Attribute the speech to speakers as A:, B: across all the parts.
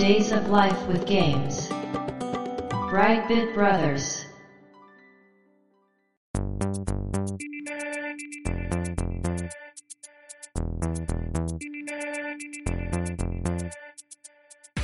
A: Days of Life with Games. Brightbit Brothers.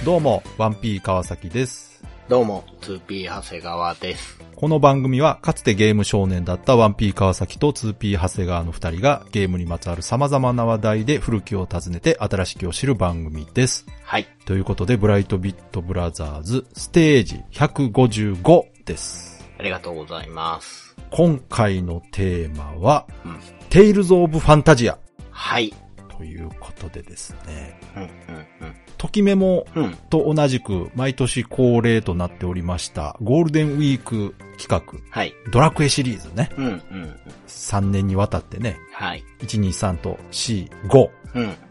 B: どうも、1P 川崎です。
C: どうも、2P 長谷川です。
B: この番組は、かつてゲーム少年だった 1P 川崎と 2P 長谷川の二人がゲームにまつわる様々な話題で古きを訪ねて新しきを知る番組です。
C: はい。
B: ということで、ブライトビットブラザーズステージ155です。
C: ありがとうございます。
B: 今回のテーマは、
C: うん。
B: テイルズ・オブ・ファンタジア
C: はい。
B: ということでですね、
C: うん、うん、
B: ときメモ
C: うん。うん。
B: と同じく毎年恒例となっておりましたゴールデンウィーク企画
C: はい。
B: ドラクエシリーズね。
C: うん、うん、うん。
B: 3年にわたってね、
C: はい。
B: 1、2、3と4、5
C: うん。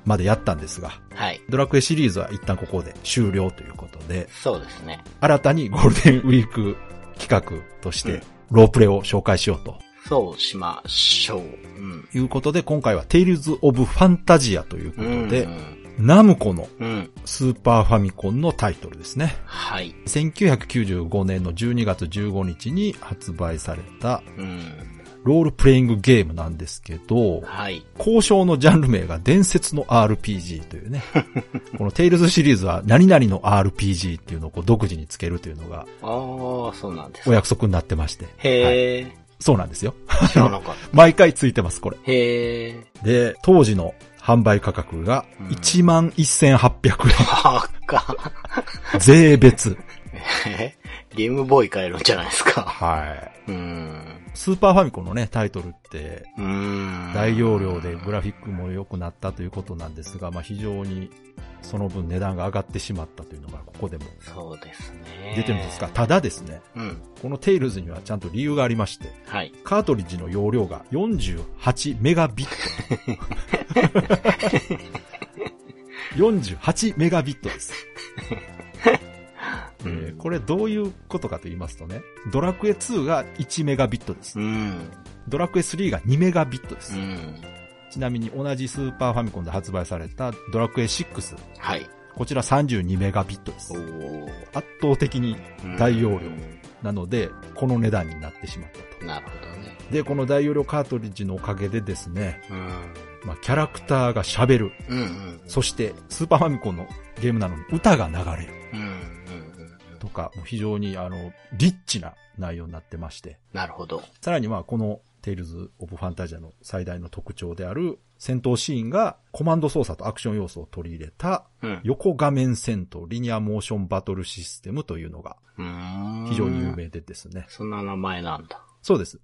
B: までやったんですが、
C: はい。
B: ドラクエシリーズは一旦ここで終了ということで、
C: そうですね。
B: 新たにゴールデンウィーク企画とし
C: うん
B: て、ロープレを紹介しようと
C: そうしましょう。うん。
B: いうことで、今回はテイルズ・オブ・ファンタジアというこ
C: うん。
B: とで、ナムコの
C: うん。
B: スーパーファミコンのタイトルですね。
C: はい。
B: 1995年の12月15日に発売された
C: うん。
B: ロールプレイングゲームなんですけど、
C: はい。
B: 交渉のジャンル名が伝説の RPG というね。このテイルズシリーズは何々の RPG っていうのをこう独自につけるというのが
C: ああ、そうなんです
B: お
C: か。
B: 約束になってまして。はい
C: へえ、
B: そうなんですよ。
C: 知らなかっ
B: 毎回ついてます、これ。
C: た。へえ。
B: で、当時の販売価格が
C: うん
B: 11,800
C: はっか。
B: 円。税別。
C: え？ゲームボーイ買えるんじゃないですか？
B: はい。
C: うーん。
B: スーパーファミコンのね、タイトルって。大容量でグラフィックも良くなったということなんですが、まあ非常にその分値段が上がってしまったというのがここでも
C: そうですね。
B: 出てるんですが、ただですね、
C: うん。
B: このテイルズにはちゃんと理由がありまして、
C: はい。
B: カートリッジの容量が48メガビット。48メガビットです。えーこれどういうことかと言いますとね、ドラクエ2が1メガビットです
C: う。ん。
B: ドラクエ3が2メガビットです
C: う。ん。
B: ちなみに同じスーパーファミコンで発売されたドラクエ6、
C: はい。
B: こちら32メガビットです圧倒的に大容量
C: うん
B: なので、この値段になってしまったと。
C: なるほどね。
B: で、この大容量カートリッジのおかげでですね、
C: うん。
B: まあ、キャラクターが喋る。
C: うんうん。
B: そして、スーパーファミコンのゲームなのに歌が流れる。か、もう非常にあの、リッチな内容になってまして。
C: なるほど。
B: さらにまあ、このテイルズ・オブ・ファンタジアの最大の特徴である戦闘シーンがコマンド操作とアクション要素を取り入れた
C: うん。
B: 横画面戦闘リニアモーションバトルシステムというのが非常に有。名でですね。
C: そんな名前なんだ。
B: そうです。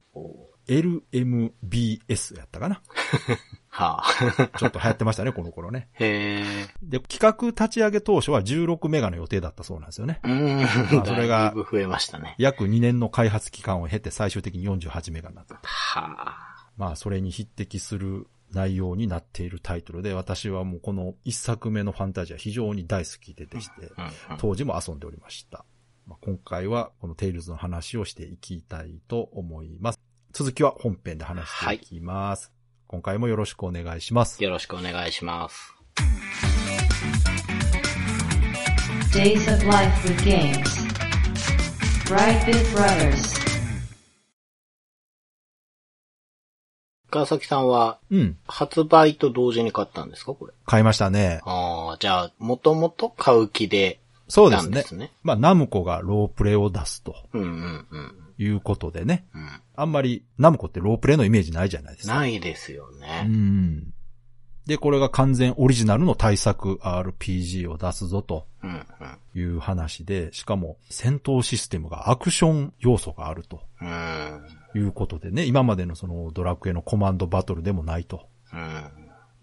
B: LMBS やったかな
C: はあ。
B: ちょっと流行ってましたね、この頃ね。
C: へえ。
B: で、企画立ち上げ当初は16メガの予定だったそうなんですよね。
C: うーん。
B: まあそれが
C: 増えましたね。
B: 約2年の開発期間を経て最終的に48メガになった。
C: はあ。
B: まあ、それに匹敵する内容になっているタイトルで、私はもうこの一作目のファンタジア非常に大好きででして、
C: うんうん。
B: 当時も遊んでおりました。まあ、今回はこのテイルズの話をしていきたいと思います。続きは本編で話していきます。今回もよろしくお願いします。
C: よろしくお願いします。
A: Days of Life with Games. Brightbit Brothers.
C: 川崎さんは、
B: うん。
C: 発売と同時に買ったんですかこれ？
B: 買いましたね。
C: ああ、じゃあ、もともと買う気で、
B: そうですね
C: なんです。ね。
B: まあ、ナムコがロープレを出すと
C: うんうんうん。
B: いうことでね。
C: うん。
B: あんまりナムコってロープレのイメージないじゃないですか。
C: ないですよ
B: う
C: ね。
B: ん。で、これが完全オリジナルの対策 RPG を出すぞと。いう話で、しかも戦闘システムがアクション要素があると
C: うん。
B: いうことでね、今までのそのドラクエのコマンドバトルでもないと。
C: うん。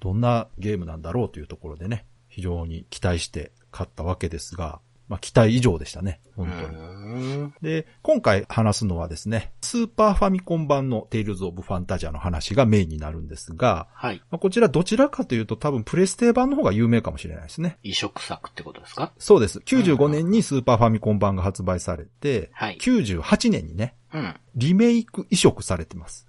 B: どんなゲームなんだろうというところでね、非常に期待して買ったわけですが、まあ期待以上でしたね、本当に。
C: うん。
B: で、今回話すのはですね、スーパーファミコン版のテイルズ・オブ・ファンタジアの話がメインになるんですが、
C: はい。
B: まあこちらどちらかというと多分プレステ版の方が有名かもしれないですね。
C: 移植作ってことですか？
B: そうです。95年にスーパーファミコン版が発売されて、
C: はい
B: 98年にね、
C: うん。
B: リメイク移植されてます。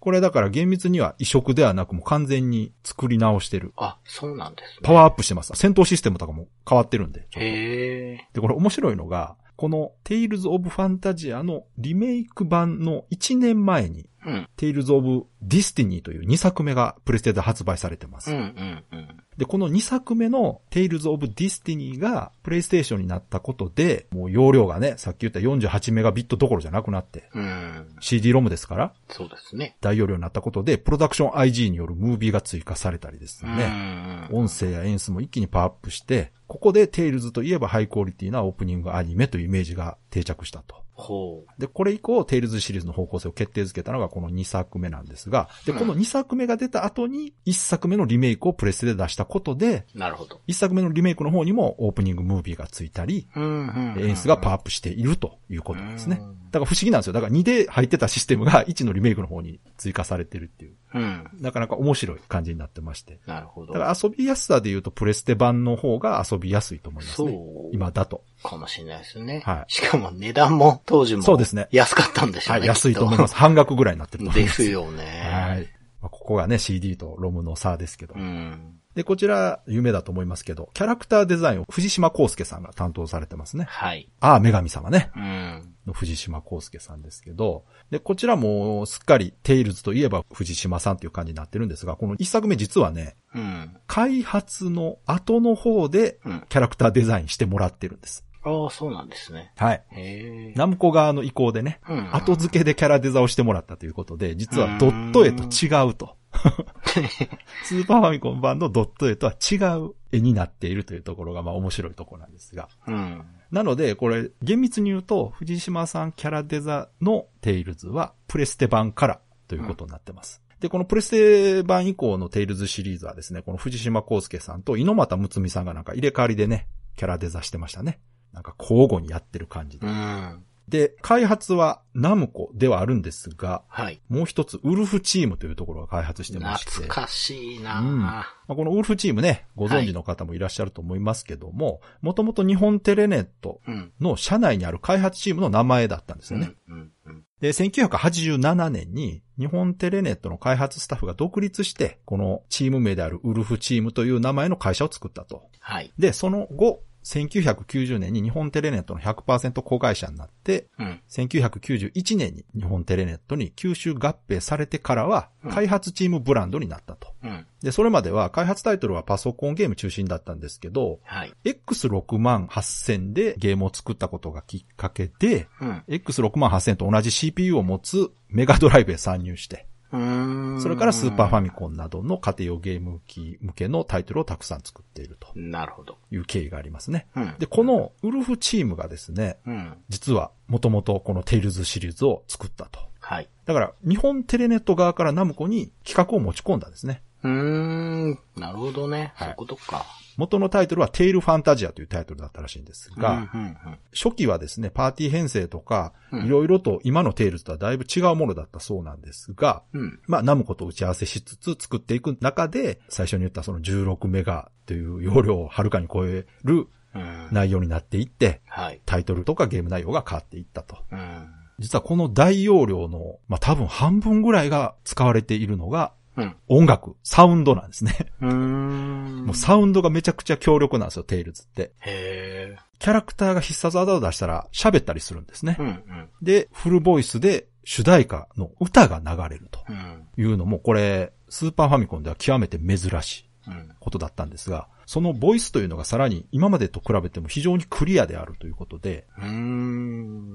B: これだから厳密には移植ではなくもう完全に作り直してる。
C: あ、そうなんですね。
B: パワーアップしてます。戦闘システムとかも変わってるんで。
C: へえ。
B: で、これ面白いのが、この Tales of Fantasia のリメイク版の1年前に、
C: うん。
B: Tales of Destiny という2作目がプレステで発売されてます。
C: うんうんうん。
B: で、この2作目の Tales of Destiny がプレイステーションになったことで、もう容量がね、さっき言った48メガビットどころじゃなくなって、
C: うん。
B: CD-ROM ですから、
C: そうですね。
B: 大容量になったことで、プロダクション IG によるムービーが追加されたりです
C: うん
B: ね。音声や演出も一気にパワーアップして、ここでテイルズといえばハイクオリティなオープニングアニメというイメージが定着したと。
C: ほう。
B: で、これ以降、テイルズシリーズの方向性を決定づけたのがこの2作目なんですが、で、
C: うん
B: この2作目が出た後に、1作目のリメイクをプレステで出したことで、
C: なるほど。
B: 1作目のリメイクの方にもオープニングムービーがついたり、演出がパワーアップしているということなんですね。
C: うん
B: だから不思議なんですよ。だから2で入ってたシステムが1のリメイクの方に追加されてるっていう、
C: うん。
B: なかなか面白い感じになってまして。
C: なるほど
B: だ。から遊びやすさで言うとプレステ版の方が遊びやすいと思います
C: そう
B: ね。今だと。
C: かもしれないですね。
B: はい
C: しかも値段も当時も
B: そうですね
C: 安かったんでしょうね。
B: はい、安いと思います。
C: き
B: 半額ぐらいになってる
C: っと。
B: と思いま。
C: ですすよね。
B: はい。まあここがね、CD とロムの差ですけど。
C: うん。
B: で、こちら、有名だと思いますけど、キャラクターデザインを藤島康介さんが担当されてますね。
C: はい。
B: ああ、女神様ね。
C: うん。
B: の藤島康介さんですけど、で、こちらもすっかりテイルズといえば藤島さんという感じになってるんですが、この一作目実はね、
C: うん。
B: 開発の後の方で
C: うん。
B: キャラクターデザインしてもらってるんです。
C: ああ、そうなんですね。
B: はい。ナムコ側の意向でね、
C: うん
B: 後付けでキャラデザをしてもらったということで、実はドット絵と違うと。スーパーファミコン版のドット絵とは違う絵になっているというところがまあ面白いところなんですが。
C: うん。
B: なので、これ、厳密に言うと、藤島さんキャラデザのテイルズは、プレステ版からということになってます。で、このプレステ版以降のテイルズシリーズはですね、この藤島康介さんと猪俣睦美さんがなんか入れ替わりでね、キャラデザしてましたね。なんか交互にやってる感じで
C: う。ん。
B: で、開発はナムコではあるんですが、
C: はい。
B: もう一つ、ウルフチームというところが開発してまして。
C: 懐かしいな
B: うんまあ、このウルフチームね、ご存知の方もいらっしゃると思いますけども、もともと日本テレネット
C: うん。
B: の社内にある開発チームの名前だったんですよね。
C: うん。うん。うん。
B: で、1987年に日本テレネットの開発スタッフが独立して、このチーム名であるウルフチームという名前の会社を作ったと。
C: はい。
B: で、その後、1990年に日本テレネットの100%子会社になって、
C: うん。
B: 1991年に日本テレネットに吸収合併されてからは
C: うん、
B: 開発チームブランドになったと。
C: うん。
B: で、それまでは開発タイトルはパソコンゲーム中心だったんですけど、
C: はい。
B: X6 万8000でゲームを作ったことがきっかけで、
C: うん。
B: X6 万8000と同じ CPU を持つメガドライブへ参入して。それからスーパーファミコンなどの家庭用ゲーム機向けのタイトルをたくさん作っていると
C: なるほど。
B: いう経緯がありますね。
C: うん。
B: で、このウルフチームがですね、
C: うん。
B: 実はもともとこのテイルズシリーズを作ったと。
C: はい。
B: だから、日本テレネット側からナムコに企画を持ち込んだんですね。
C: うーん。なるほどね。
B: はい
C: そういうことか。
B: 元のタイトルはテイルファンタジアというタイトルだったらしいんですが、
C: うん。うん。
B: 初期はですね、パーティー編成とか、
C: うん
B: いろいろと今のテイルズとはだいぶ違うものだったそうなんですが、
C: うん。
B: まあ、ナムコと打ち合わせしつつ作っていく中で、最初に言ったその16メガという容量をはるかに超える
C: うん。
B: 内容になっていって、
C: はい。
B: タイトルとかゲーム内容が変わっていったと。
C: うん。
B: 実はこの大容量の、まあ、多分半分ぐらいが使われているのが
C: うん。
B: 音楽、サウンドなんですね。もうサウンドがめちゃくちゃ強力なんですよ、テイルズって。
C: へ
B: キャラクターが必殺技を出したら喋ったりするんですね
C: ー。う。ん。うん。
B: で、フルボイスで主題歌の歌が流れると
C: うん。
B: いうのも、これ、スーパーファミコンでは極めて珍しい
C: うん。
B: ことだったんですが、そのボイスというのがさらに今までと比べても非常にクリアであるということで。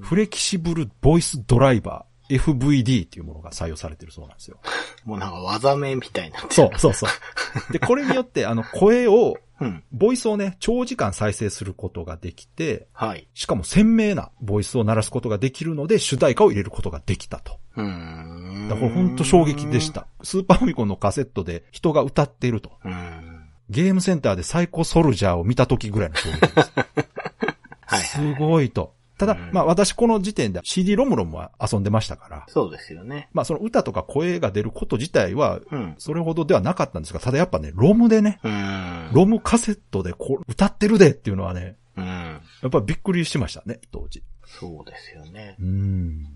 B: フレキシブルボイスドライバー、FVD っていうものが採用されてるそうなんですよ。
C: もうなんか技名みたいになってる。
B: そう、そうそう。で、これによって、あの、声を、
C: うん。
B: ボイスをね、長時間再生することができて、
C: はい。
B: しかも鮮明なボイスを鳴らすことができるので、主題歌を入れることができたと。
C: うーん。
B: だからこれ本当衝撃でし。た。スーパーファミコンのカセットで人が歌っていると。
C: うん。
B: ゲームセンターでサイコソルジャーを見た時ぐらいの衝撃です。
C: はい。
B: すごいと。ただ、
C: うん
B: まあ私この時点で CD ロムロムは遊んでましたから、
C: そうですよね。
B: まあその歌とか声が出ること自体は、
C: うん。
B: それほどではなかったんですが、ただやっぱね、ロムでね、
C: うーん。
B: ロムカセットでこう歌ってるでっていうのはね、
C: うん。
B: やっぱびっくりしましたね、当時。
C: そうですよね。
B: うん。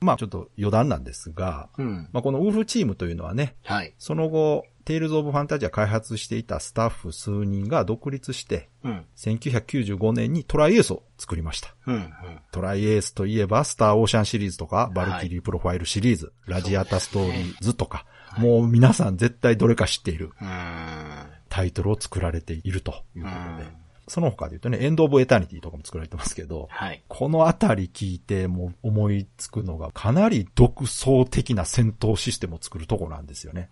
B: まあちょっと余談なんですが、
C: うん。
B: まあこのウルフチームというのはね、
C: はい。
B: その後、テイルズ・オブ・ファンタジア開発していたスタッフ数人が独立して、
C: うん。
B: 1995年にトライエースを作りました。
C: うん。うん。
B: トライエースといえば、スター・オーシャンシリーズとか、バルキリー・プロファイルシリーズ、ラジアタ・ストーリーズとか、もう皆さん絶対どれか知っている。タイトルを作られているということで
C: うん。
B: その他で言うとね、エンド・オブ・エタニティとかも作られてますけど、
C: はい。
B: このあたり聞いてもう思いつくのがかなり独創的な戦闘システムを作るとこなんですよね。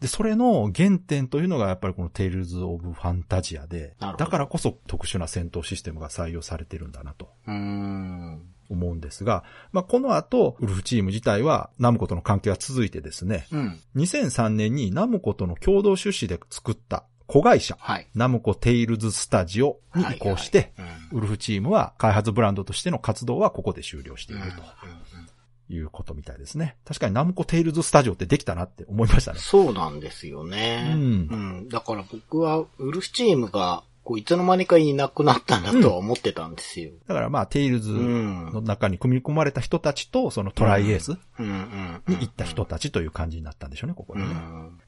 B: で、それの原点というのがやっぱりこのテイルズ・オブ・ファンタジアで、だからこそ特殊な戦闘システムが採用されてるんだなと
C: うーん。
B: 思うんですが、まあ、この後、ウルフチーム自体はナムコとの関係が続いてですね、
C: うん。
B: 2003年にナムコとの共同出資で作った子会社、
C: はい。
B: ナムコテイルズスタジオに移行して、
C: はいはい
B: ウルフチームは開発ブランドとしての活動はここで終了してい
C: うん。
B: る
C: うん
B: ということみたいですね。確かにナムコテイルズスタジオってできたなって思いましたね。
C: そうなんですよね。
B: うん
C: うん。だから僕は、ウルフチームが、こう、いつの間にかいなくなったんだとは思ってたんですよ。
B: だからまあ、テイルズ
C: うん。
B: の中に組み込まれた人たちと、そのトライエース
C: うんうん。
B: に行った人たちという感じになったんでしょうね、ここ
C: う
B: でね。
C: ん。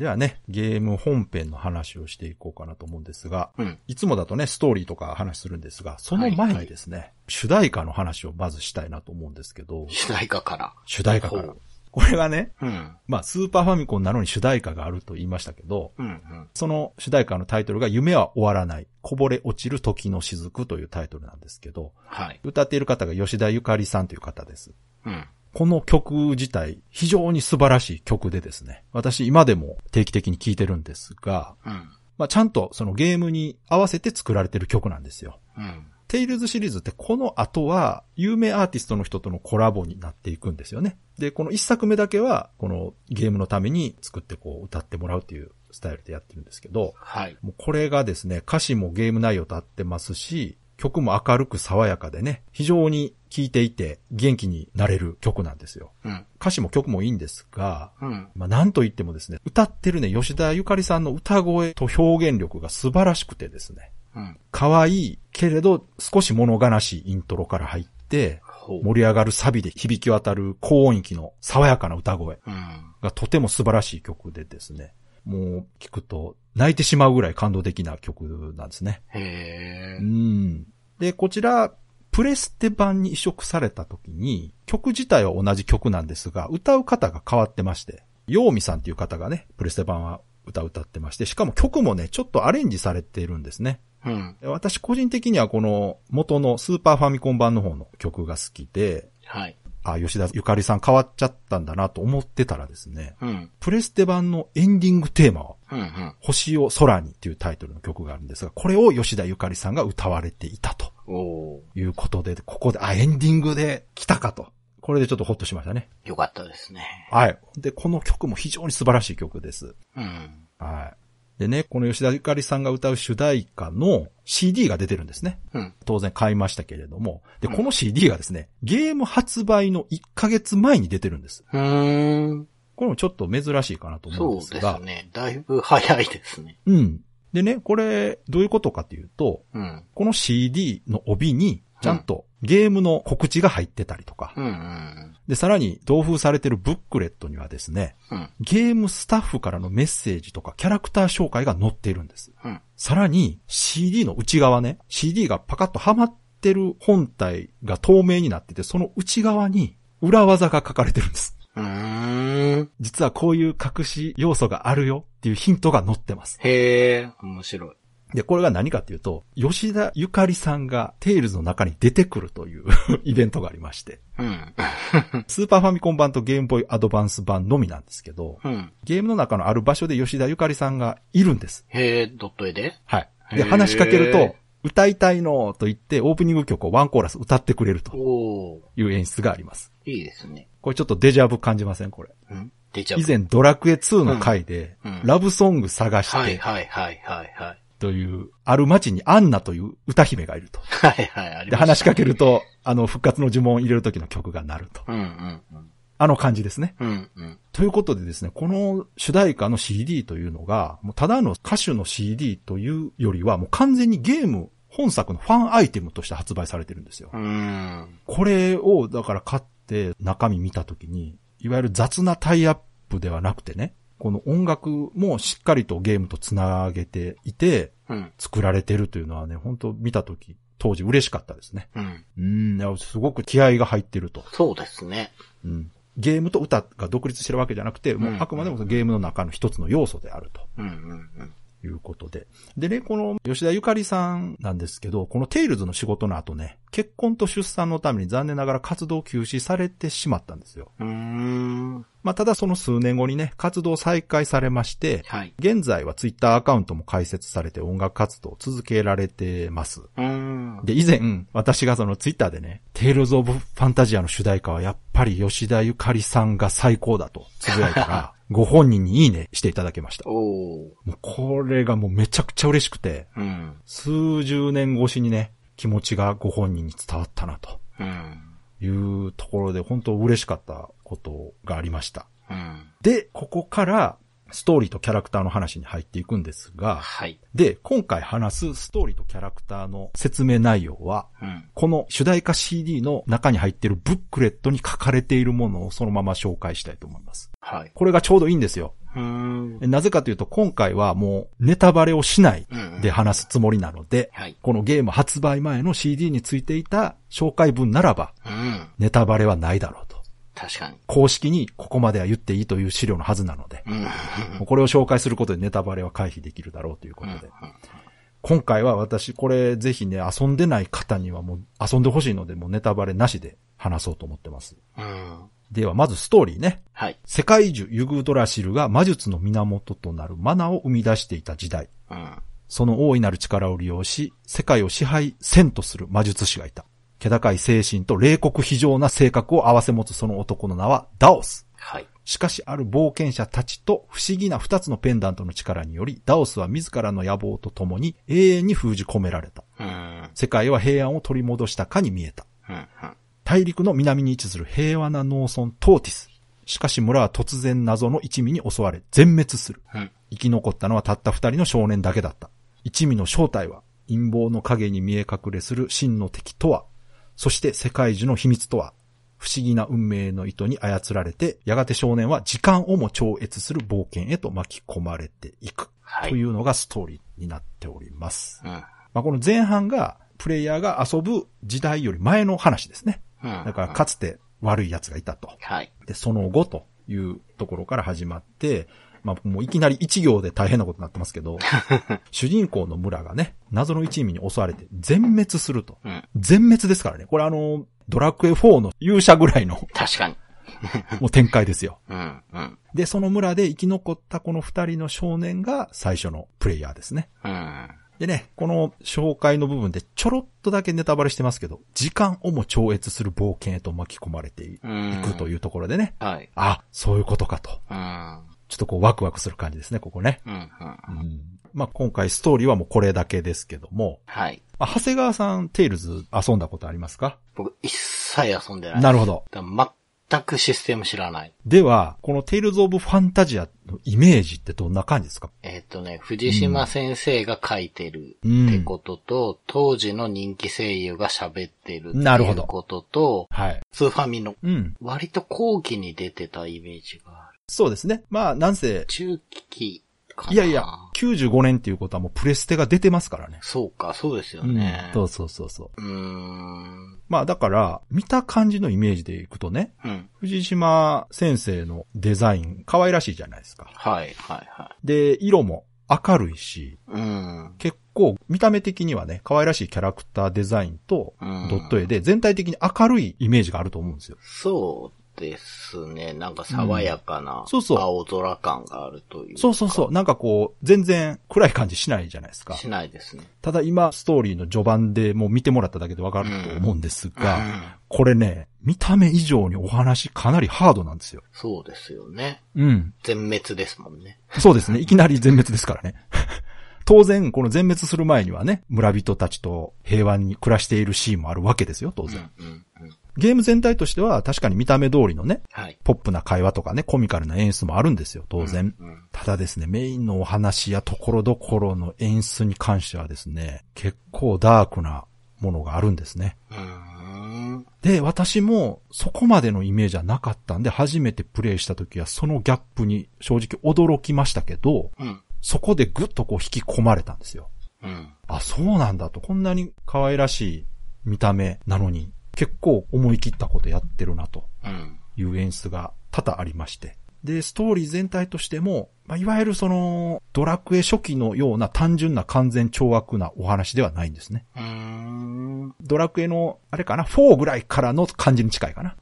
B: ではね、ゲーム本編の話をしていこうかなと思うんですが、
C: うん。
B: いつもだとね、ストーリーとか話するんですが、その前にですね、主題歌の話をまずしたいなと思うんですけど、
C: 主題歌から。
B: 主題歌から。これがね、
C: うん。
B: まあ、スーパーファミコンなのに主題歌があると言いましたけど、
C: うんうん。
B: その主題歌のタイトルが夢は終わらない、こぼれ落ちる時の雫というタイトルなんですけど、
C: はい。
B: 歌っている方が吉田ゆかりさんという方です。
C: うん。
B: この曲自体、非常に素晴らしい曲でですね、私今でも定期的に聴いてるんですが、
C: うん。
B: まあ、ちゃんとそのゲームに合わせて作られてる曲なんですよ。
C: うん。
B: テイルズシリーズってこの後は有名アーティストの人とのコラボになっていくんですよね。で、この一作目だけはこのゲームのために作ってこう歌ってもらうっていうスタイルでやってるんですけど、
C: はい。
B: もうこれがですね、歌詞もゲーム内容と合ってますし、曲も明るく爽やかでね、非常に聴いていて元気になれる曲なんですよ。
C: うん。
B: 歌詞も曲もいいんですが、
C: うん。
B: まあなんと言ってもですね、歌ってるね、吉田ゆかりさんの歌声と表現力が素晴らしくてですね、
C: うん。
B: 可愛いけれど少し物悲しいイントロから入って。盛り上がるサビで響き渡る高音域の爽やかな歌声
C: うん。
B: がとても素晴らしい曲でですね、もう聞くと泣いてしまうぐらい感動的な曲なんですね。
C: へ
B: う
C: ー。
B: ん。で、こちら、プレステ版に移植された時に、曲自体は同じ曲なんですが、歌う方が変わってまして、ヨウミさんっていう方がね、プレステ版は歌を歌ってまして、しかも曲もね、ちょっとアレンジされてるんですね。
C: うん。
B: 私個人的にはこの元のスーパーファミコン版の方の曲が好きで、
C: はい。
B: あ、吉田ゆかりさん変わっちゃったんだなと思ってたらですね、
C: うん。
B: プレステ版のエンディングテーマは、
C: うん。うん。
B: 星を空にっていうタイトルの曲があるんですが、これを吉田ゆかりさんが歌われていたと。いうことで、ここで、あ、エンディングで来たかと。これでちょっとホッとしましたね。
C: よかったですね。
B: はい。で、この曲も非常に素晴らしい曲です。
C: うん。
B: はい。でね、この吉田ゆかりさんが歌う主題歌の CD が出てるんですね。
C: うん。
B: 当然買いましたけれども。で、
C: うん
B: この CD がですね、ゲーム発売の1ヶ月前に出てるんです。
C: ん。
B: これもちょっと珍しいかなと思うん
C: そう
B: ですが。
C: ですね。だいぶ早いですね。
B: うん。でね、これ、どういうことかというと、
C: うん。
B: この CD の帯に、ちゃんとゲームの告知が入ってたりとか、
C: うん。うん。
B: で、さらに同封されてるブックレットにはですね、
C: うん。
B: ゲームスタッフからのメッセージとかキャラクター紹介が載っているんです。
C: うん。
B: さらに CD の内側ね、CD がパカッとはまってる本体が透明になってて、その内側に裏技が書かれてるんです。実はこういう隠し要素があるよっていうヒントが載ってます。
C: へー。面白い。
B: で、これが何かっていうと、吉田ゆかりさんがテイルズの中に出てくるという イベントがありまして、
C: うん。
B: スーパーファミコン版とゲームボーイアドバンス版のみなんですけど、
C: うん。
B: ゲームの中のある場所で吉田ゆかりさんがいるんです。
C: へー、ドット絵で？
B: はい。で、話しかけると、歌いたいのと言ってオープニング曲をワンコーラス歌ってくれると。いう演出があります。
C: いいですね。
B: これちょっとデジャブ感じませんこれ？
C: うん？出ちゃう。
B: 以前ドラクエ2の回でラブソング探し
C: はい
B: て
C: はいはいはいはい。
B: という、ある街にアンナという歌姫がいると。
C: はいはい、あり
B: で、話しかけると、あの、復活の呪文を入れる時の曲が鳴ると。
C: うんうんうん。
B: あの感じですね。
C: うんうん。
B: ということでですね、この主題歌の CD というのが、もうただの歌手の CD というよりは、もう完全にゲーム本作のファンアイテムとして発売されてるんですよ。
C: うん。
B: これを、だから買って中身見たときに、いわゆる雑なタイアップではなくてね、この音楽もしっかりとゲームと繋げていて、
C: うん。
B: 作られてるというのはね、本当見たとき、当時嬉しかったですね。
C: うん。
B: うん、いやすごく気合が入ってると。
C: そうですね。
B: うん。ゲームと歌が独立してるわけじゃなくて、もう
C: うん
B: あくまでもゲームの中の一つの要素であると。
C: うんうんうん。
B: いうことで。でね、この吉田ゆかりさんなんですけど、このテイルズの仕事の後ね、結婚と出産のために残念ながら活動休止されてしまったんですよ。
C: うーん。
B: まあ、ただその数年後にね、活動再開されまして、
C: はい。
B: 現在はツイッターアカウントも開設されて音楽活動を続けられてます。
C: うーん。
B: で、以前、私がそのツイッターでね、テイルズ・オブ・ファンタジアの主題歌はやっぱり吉田由香里さんが最高だとつぶやいたら、ご本人にいいねしていただけました。もうこれがもうめちゃくちゃ嬉しくて、
C: うん。
B: 数十年越しにね、気持ちがご本人に伝わったなと
C: うん。
B: いうところで本当嬉しかったことがありました。
C: うん。
B: で、ここからストーリーとキャラクターの話に入っていくんですが、
C: はい。
B: で、今回話すストーリーとキャラクターの説明内容は、
C: うん。
B: この主題歌 CD の中に入っているブックレットに書かれているものをそのまま紹介したいと思います。
C: はい。
B: これがちょうどいいんですよ。なぜかというと今回はもうネタバレをしない
C: うん
B: で話すつもりなので、
C: はい。
B: このゲーム発売前の CD についていた紹介文ならば、
C: うん。
B: ネタバレはないだろうと。
C: 確かに。
B: 公式にここまでは言っていいという資料のはずなので、これを紹介することでネタバレは回避できるだろうということで。今回は私これぜひね、遊んでない方にはもう遊んでほしいので、もうネタバレなしで話そうと思ってます。
C: うん。
B: ではまずストーリーね。
C: はい。
B: 世界中ユグドラシルが魔術の源となるマナを生み出していた時代。
C: うん。
B: その大いなる力を利用し、世界を支配せんとする魔術師がいた。気高い精神と冷酷非常な性格を合わせ持つその男の名はダオス。
C: はい。
B: しかしある冒険者たちと不思議な二つのペンダントの力により、ダオスは自らの野望とともに永遠に封じ込められた。
C: うん。
B: 世界は平安を取り戻したかに見えた。
C: うん。
B: 大陸の南に位置する平和な農村トーティス。しかし村は突然謎の一味に襲われ全滅する。
C: うん。
B: 生き残ったのはたった二人の少年だけだった。一味の正体は陰謀の影に見え隠れする真の敵とは、そして世界中の秘密とは、不思議な運命の糸に操られて、やがて少年は時間をも超越する冒険へと巻き込まれていく。
C: はい。
B: というのがストーリーになっております。
C: うん。
B: まあ、この前半が、プレイヤーが遊ぶ時代より前の話ですね。
C: うん。
B: だからかつて悪い奴がいたと。
C: はい。
B: で、その後というところから始まって、まあもういきなり一行で大変なことになってますけど、主人公の村がね、謎の一味に襲われて全滅すると。
C: うん。
B: 全滅ですからね。これあの、ドラクエ4の勇者ぐらいの
C: 確かに。
B: もう展開ですよ。
C: うん。うん。
B: で、その村で生き残ったこの二人の少年が最初のプレイヤーですね。
C: うん。
B: でね、この紹介の部分でちょろっとだけネタバレしてますけど、時間をも超越する冒険へと巻き込まれてい
C: うん。
B: くというところでね、
C: はい。
B: あ、そういうことかと。
C: うん。
B: ちょっとこうワクワクする感じですね、ここね。
C: うん。うん。
B: うんまあ今回ストーリーはもうこれだけですけども、
C: はい。
B: まあ、長谷川さん、テイルズ遊んだことありますか？
C: 僕、一切遊んでない。
B: なるほど。
C: 全くシステム知らない。
B: では、このテイルズ・オブ・ファンタジアのイメージってどんな感じですか？
C: えっ、とね、藤島先生が書いてる
B: うん
C: ってことと、当時の人気声優が喋ってるっていうことと、
B: はい。
C: スーファミの
B: うん。
C: 割と後期に出てたイメージがある。
B: そうですね。まあ、なんせ、
C: 中期い
B: やいや、95年っていうことはもうプレステが出てますからね。
C: そうか、そうですよ
B: うん
C: ね。
B: そうそうそうそう。
C: ん。
B: まあだから、見た感じのイメージでいくとね、
C: うん。
B: 藤島先生のデザイン、可愛らしいじゃないですか。
C: はい、はい、は
B: で、色も明るいし、
C: い。うん。
B: 結構見た目的にはね、可愛らしいキャラクターデザインと
C: うん
B: ドット絵で全体的に明るいイメージがあると思うんですよ。
C: そうですね。なんか爽やかな、
B: そうそう
C: 青空感があるというか。
B: そうそうそう。なんかこう、全然暗い感じしないじゃないですか。
C: しないですね。
B: ただ今、ストーリーの序盤でもう見てもらっただけでわかると思うんですが、
C: うん
B: これね、見た目以上にお話かなりハードなんですよ。
C: そうですよね。
B: うん。
C: 全滅ですもんね。
B: そうですね。いきなり全滅ですからね。当然、この全滅する前にはね、村人たちと平和に暮らしているシーンもあるわけですよ、当然。
C: うん、うん、うん。
B: ゲーム全体としては確かに見た目通りのね、
C: はい。
B: ポップな会話とかね、コミカルな演出もあるんですよ、当然。
C: うん。
B: ただですね、メインのお話やところどころの演出に関してはですね、結構ダークなものがあるんですね。で、私もそこまでのイメージはなかったんで、初めてプレイした時はそのギャップに正直驚きましたけど、
C: うん。
B: そこでぐっとこう引き込まれたんですよ。
C: うん。
B: あ、そうなんだと。こんなに可愛らしい見た目なのに、結構思い切ったことやってるなと
C: うん。
B: いう演出が多々ありまして。で、ストーリー全体としても、まあ、いわゆるその、ドラクエ初期のような単純な完全懲悪なお話ではないんですね。ドラクエの、あれかな、4ぐらいからの感じに近いかな。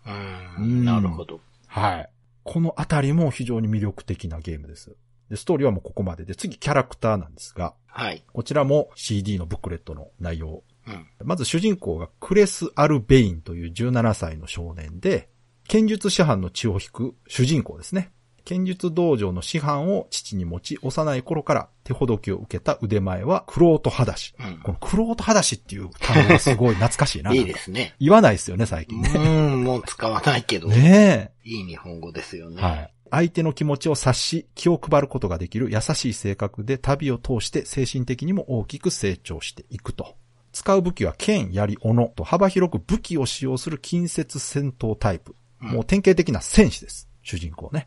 C: なるほど。
B: はい。このあたりも非常に魅力的なゲームです。で、ストーリーはもうここまでで、次キャラクターなんですが、
C: はい。
B: こちらも CD のブックレットの内容
C: うん。
B: まず主人公がクレス・アルベインという17歳の少年で、剣術師範の血を引く主人公ですね。剣術道場の師範を父に持ち、幼い頃から手ほどきを受けた腕前は、クロート裸足。
C: うん
B: このクロート裸足っていう単語がすごい懐かしいな。
C: いいですね。
B: 言わないですよね、最
C: う
B: 近ね。
C: ーん、もう使わないけど。
B: ね
C: いい日本語ですよ
B: え。
C: ね。
B: はい。相手の気持ちを察し、気を配ることができる優しい性格で旅を通して精神的にも大きく成長していくと。使う武器は剣、槍、斧と幅広く武器を使用する近接戦闘タイプ。
C: うん
B: もう典型的な戦士です。主人公ね。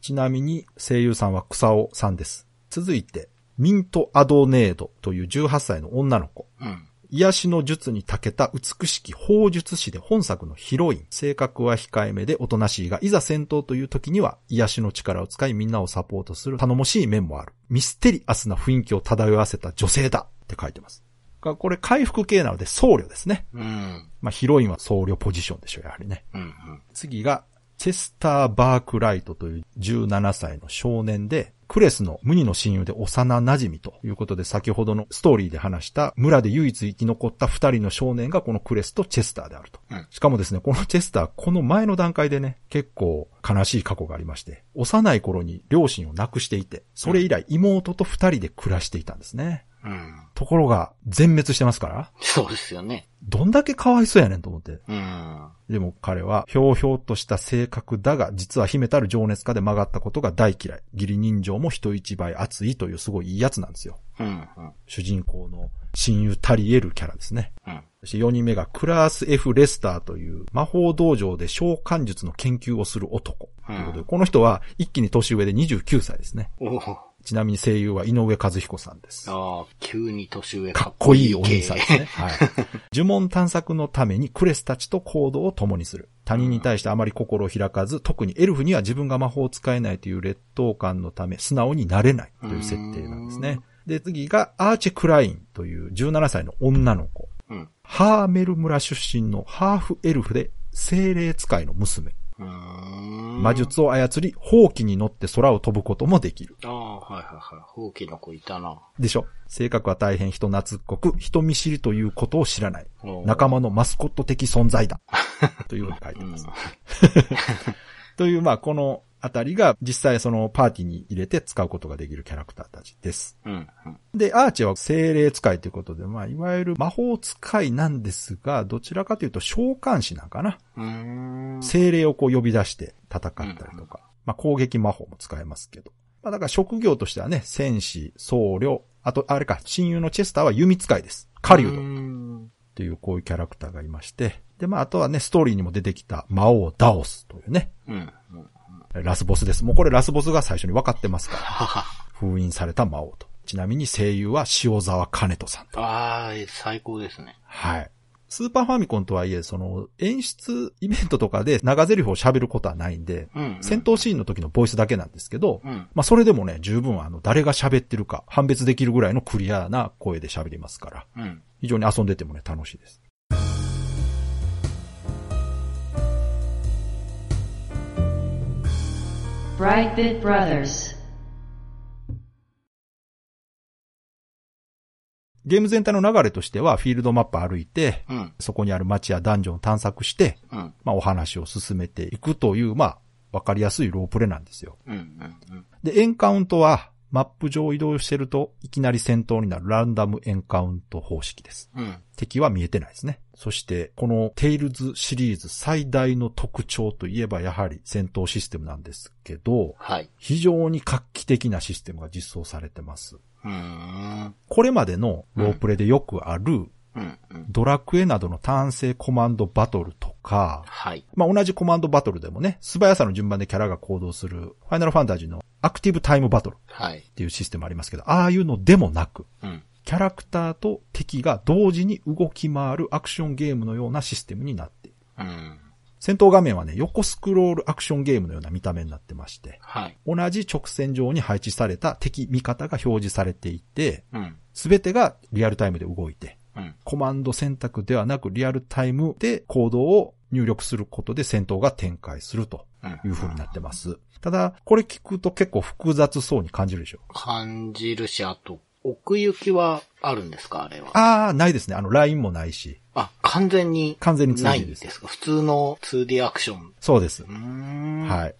B: ちなみに声優さんは草尾さんです。続いて、ミント・アドネードという18歳の女の子。
C: うん。
B: 癒しの術に長けた美しき法術師で本作のヒロイン。性格は控えめでおとなしいが、いざ戦闘という時には癒しの力を使いみんなをサポートする頼もしい面もある。ミステリアスな雰囲気を漂わせた女性だって書いてます。これ回復系なので僧侶ですね。
C: うん。
B: まあヒロインは僧侶ポジションでしょう、やはりね。
C: うん。
B: 次が、チェスター・バークライトという17歳の少年で、クレスの無二の親友で幼馴染ということで、先ほどのストーリーで話した村で唯一生き残った二人の少年がこのクレスとチェスターであると。
C: うん
B: しかもですね、このチェスター、この前の段階でね、結構悲しい過去がありまして、幼い頃に両親を亡くしていて、それ以来妹と二人で暮らしていたんですね。
C: うん。
B: ところが、全滅してますから、
C: そうですよね。
B: どんだけかわいそうやねんと思って。
C: うん。
B: でも彼は、ひょうひょうとした性格だが、実は秘めたる情熱家で曲がったことが大嫌い。義理人情も人一倍熱いというすごいいいやつなんですよ。
C: うん。うん。
B: 主人公の親友タリエルキャラですね。
C: うん。
B: そして4人目がクラース・ F・ レスターという魔法道場で召喚術の研究をする男。ということで、この人は一気に年上で29歳ですね。
C: おお。
B: ちなみに声優は井上和彦さんです。
C: ああ、急に年上
B: かっこいいお兄さんです
C: 系
B: ね。はい。呪文探索のためにクレスたちと行動を共にする。他人に対してあまり心を開かず、特にエルフには自分が魔法を使えないという劣等感のため、素直になれないという設定なんですね。で、次がアーチェ・クラインという17歳の女の子。
C: うん。
B: ハーメル村出身のハーフエルフで精霊使いの娘。魔術を操り、放棄に乗って空を飛ぶこともできる。
C: ああ、はいはいはい。ほうきの子いたな。
B: でしょ？性格は大変人懐っこく、人見知りということを知らない。仲間のマスコット的存在だ。というように書いて
C: うん
B: ます。という、まあ、このあたりが実際そのパーティーに入れて使うことができるキャラクターたちです。
C: うん。うん。
B: で、アーチェは精霊使いということで、まあ、いわゆる魔法使いなんですが、どちらかというと召喚師なんかな。精霊をこう呼び出して戦ったりとか、まあ、攻撃魔法も使えますけど。まあ、だから職業としてはね、戦士、僧侶、あと、あれか、親友のチェスターは弓使いです。狩人
C: ん
B: というこういうキャラクターがいまして。で、まあ、あとはね、ストーリーにも出てきた魔王ダオスというね、
C: うん。うん。
B: ラスボスです。もうこれラスボスが最初に分かってますから。封印された魔王と。ちなみに声優は塩沢兼人さんと。
C: ああ、最高ですね。
B: はい。スーパーファミコンとはいえ、その、演出イベントとかで長台詞を喋ることはないんで、
C: うん。
B: 戦闘シーンの時のボイスだけなんですけど、
C: うん。
B: まあそれでもね、十分あの、誰が喋ってるか判別できるぐらいのクリアな声で喋りますから、
C: うん。
B: 非常に遊んでてもね、楽しいです。
A: Brightbit Brothers.
B: ゲーム全体の流れとしては、フィールドマップ歩いて、
C: うん。
B: そこにある街やダンジョンを探索して、
C: うん。
B: まあお話を進めていくという、まあ、わかりやすいロープレなんですよ。
C: うん。うん。
B: で、エンカウントは、マップ上移動してるといきなり戦闘になるランダムエンカウント方式です。
C: うん。
B: 敵は見えてないですね。そして、このテイルズシリーズ最大の特徴といえばやはり戦闘システムなんですけど、
C: はい。
B: 非常に画期的なシステムが実装されてます。これまでのロープレでよくある
C: うん。うん。
B: ドラクエなどの単性コマンドバトルとか、
C: はい。
B: まあ、同じコマンドバトルでもね、素早さの順番でキャラが行動する、ファイナルファンタジーのアクティブタイムバトルっ
C: はい。
B: ていうシステムありますけど、ああいうのでもなく、
C: うん。
B: キャラクターと敵が同時に動き回るアクションゲームのようなシステムになっている。
C: うん。
B: 戦闘画面はね、横スクロールアクションゲームのような見た目になってまして、
C: はい。
B: 同じ直線上に配置された敵味方が表示されていて、
C: うん。
B: すべてがリアルタイムで動いて、
C: うん。
B: コマンド選択ではなくリアルタイムで行動を入力することで戦闘が展開すると
C: うん。
B: いう風になってます。ただ、これ聞くと結構複雑そうに感じるでしょ？
C: 感じるし、あと、奥行きはあるんですか？あれは。
B: ああ、ないですね。あの、ラインもないし。
C: あ、完全に
B: 完全に 2D
C: ないんですか？普通の 2D アクション。
B: そうです。はい。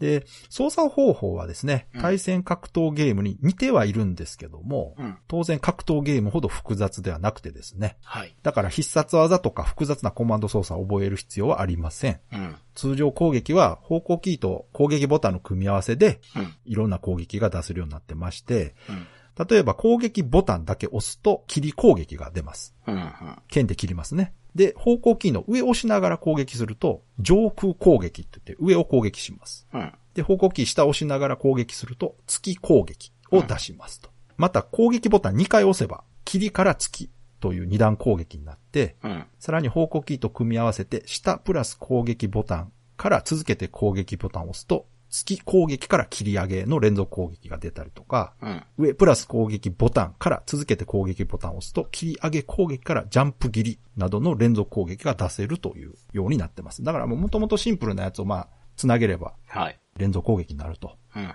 B: で、操作方法はですね
C: うん、
B: 対戦格闘ゲームに似てはいるんですけども、
C: うん。
B: 当然格闘ゲームほど複雑ではなくてですね。
C: はい。
B: だから必殺技とか複雑なコマンド操作を覚える必要はありません。
C: うん。
B: 通常攻撃は方向キーと攻撃ボタンの組み合わせで
C: うん。
B: いろんな攻撃が出せるようになってまして、
C: うん。
B: 例えば攻撃ボタンだけ押すと切り攻撃が出ます。
C: うん。うん。
B: 剣で切りますね。で、方向キーの上を押しながら攻撃すると上空攻撃って言って上を攻撃します。
C: うん。
B: で、方向キー下を押しながら攻撃すると月攻撃を出しますと。また攻撃ボタン2回押せば切りから月という二段攻撃になって、
C: うん。
B: さらに方向キーと組み合わせて、下プラス攻撃ボタンから続けて攻撃ボタンを押すと、月攻撃から切り上げの連続攻撃が出たりとか、
C: うん。
B: 上プラス攻撃ボタンから続けて攻撃ボタンを押すと、切り上げ攻撃からジャンプ切りなどの連続攻撃が出せるというようになってます。だからもともとシンプルなやつをまあ、つなげれば
C: はい。
B: 連続攻撃になると。
C: うん。うん。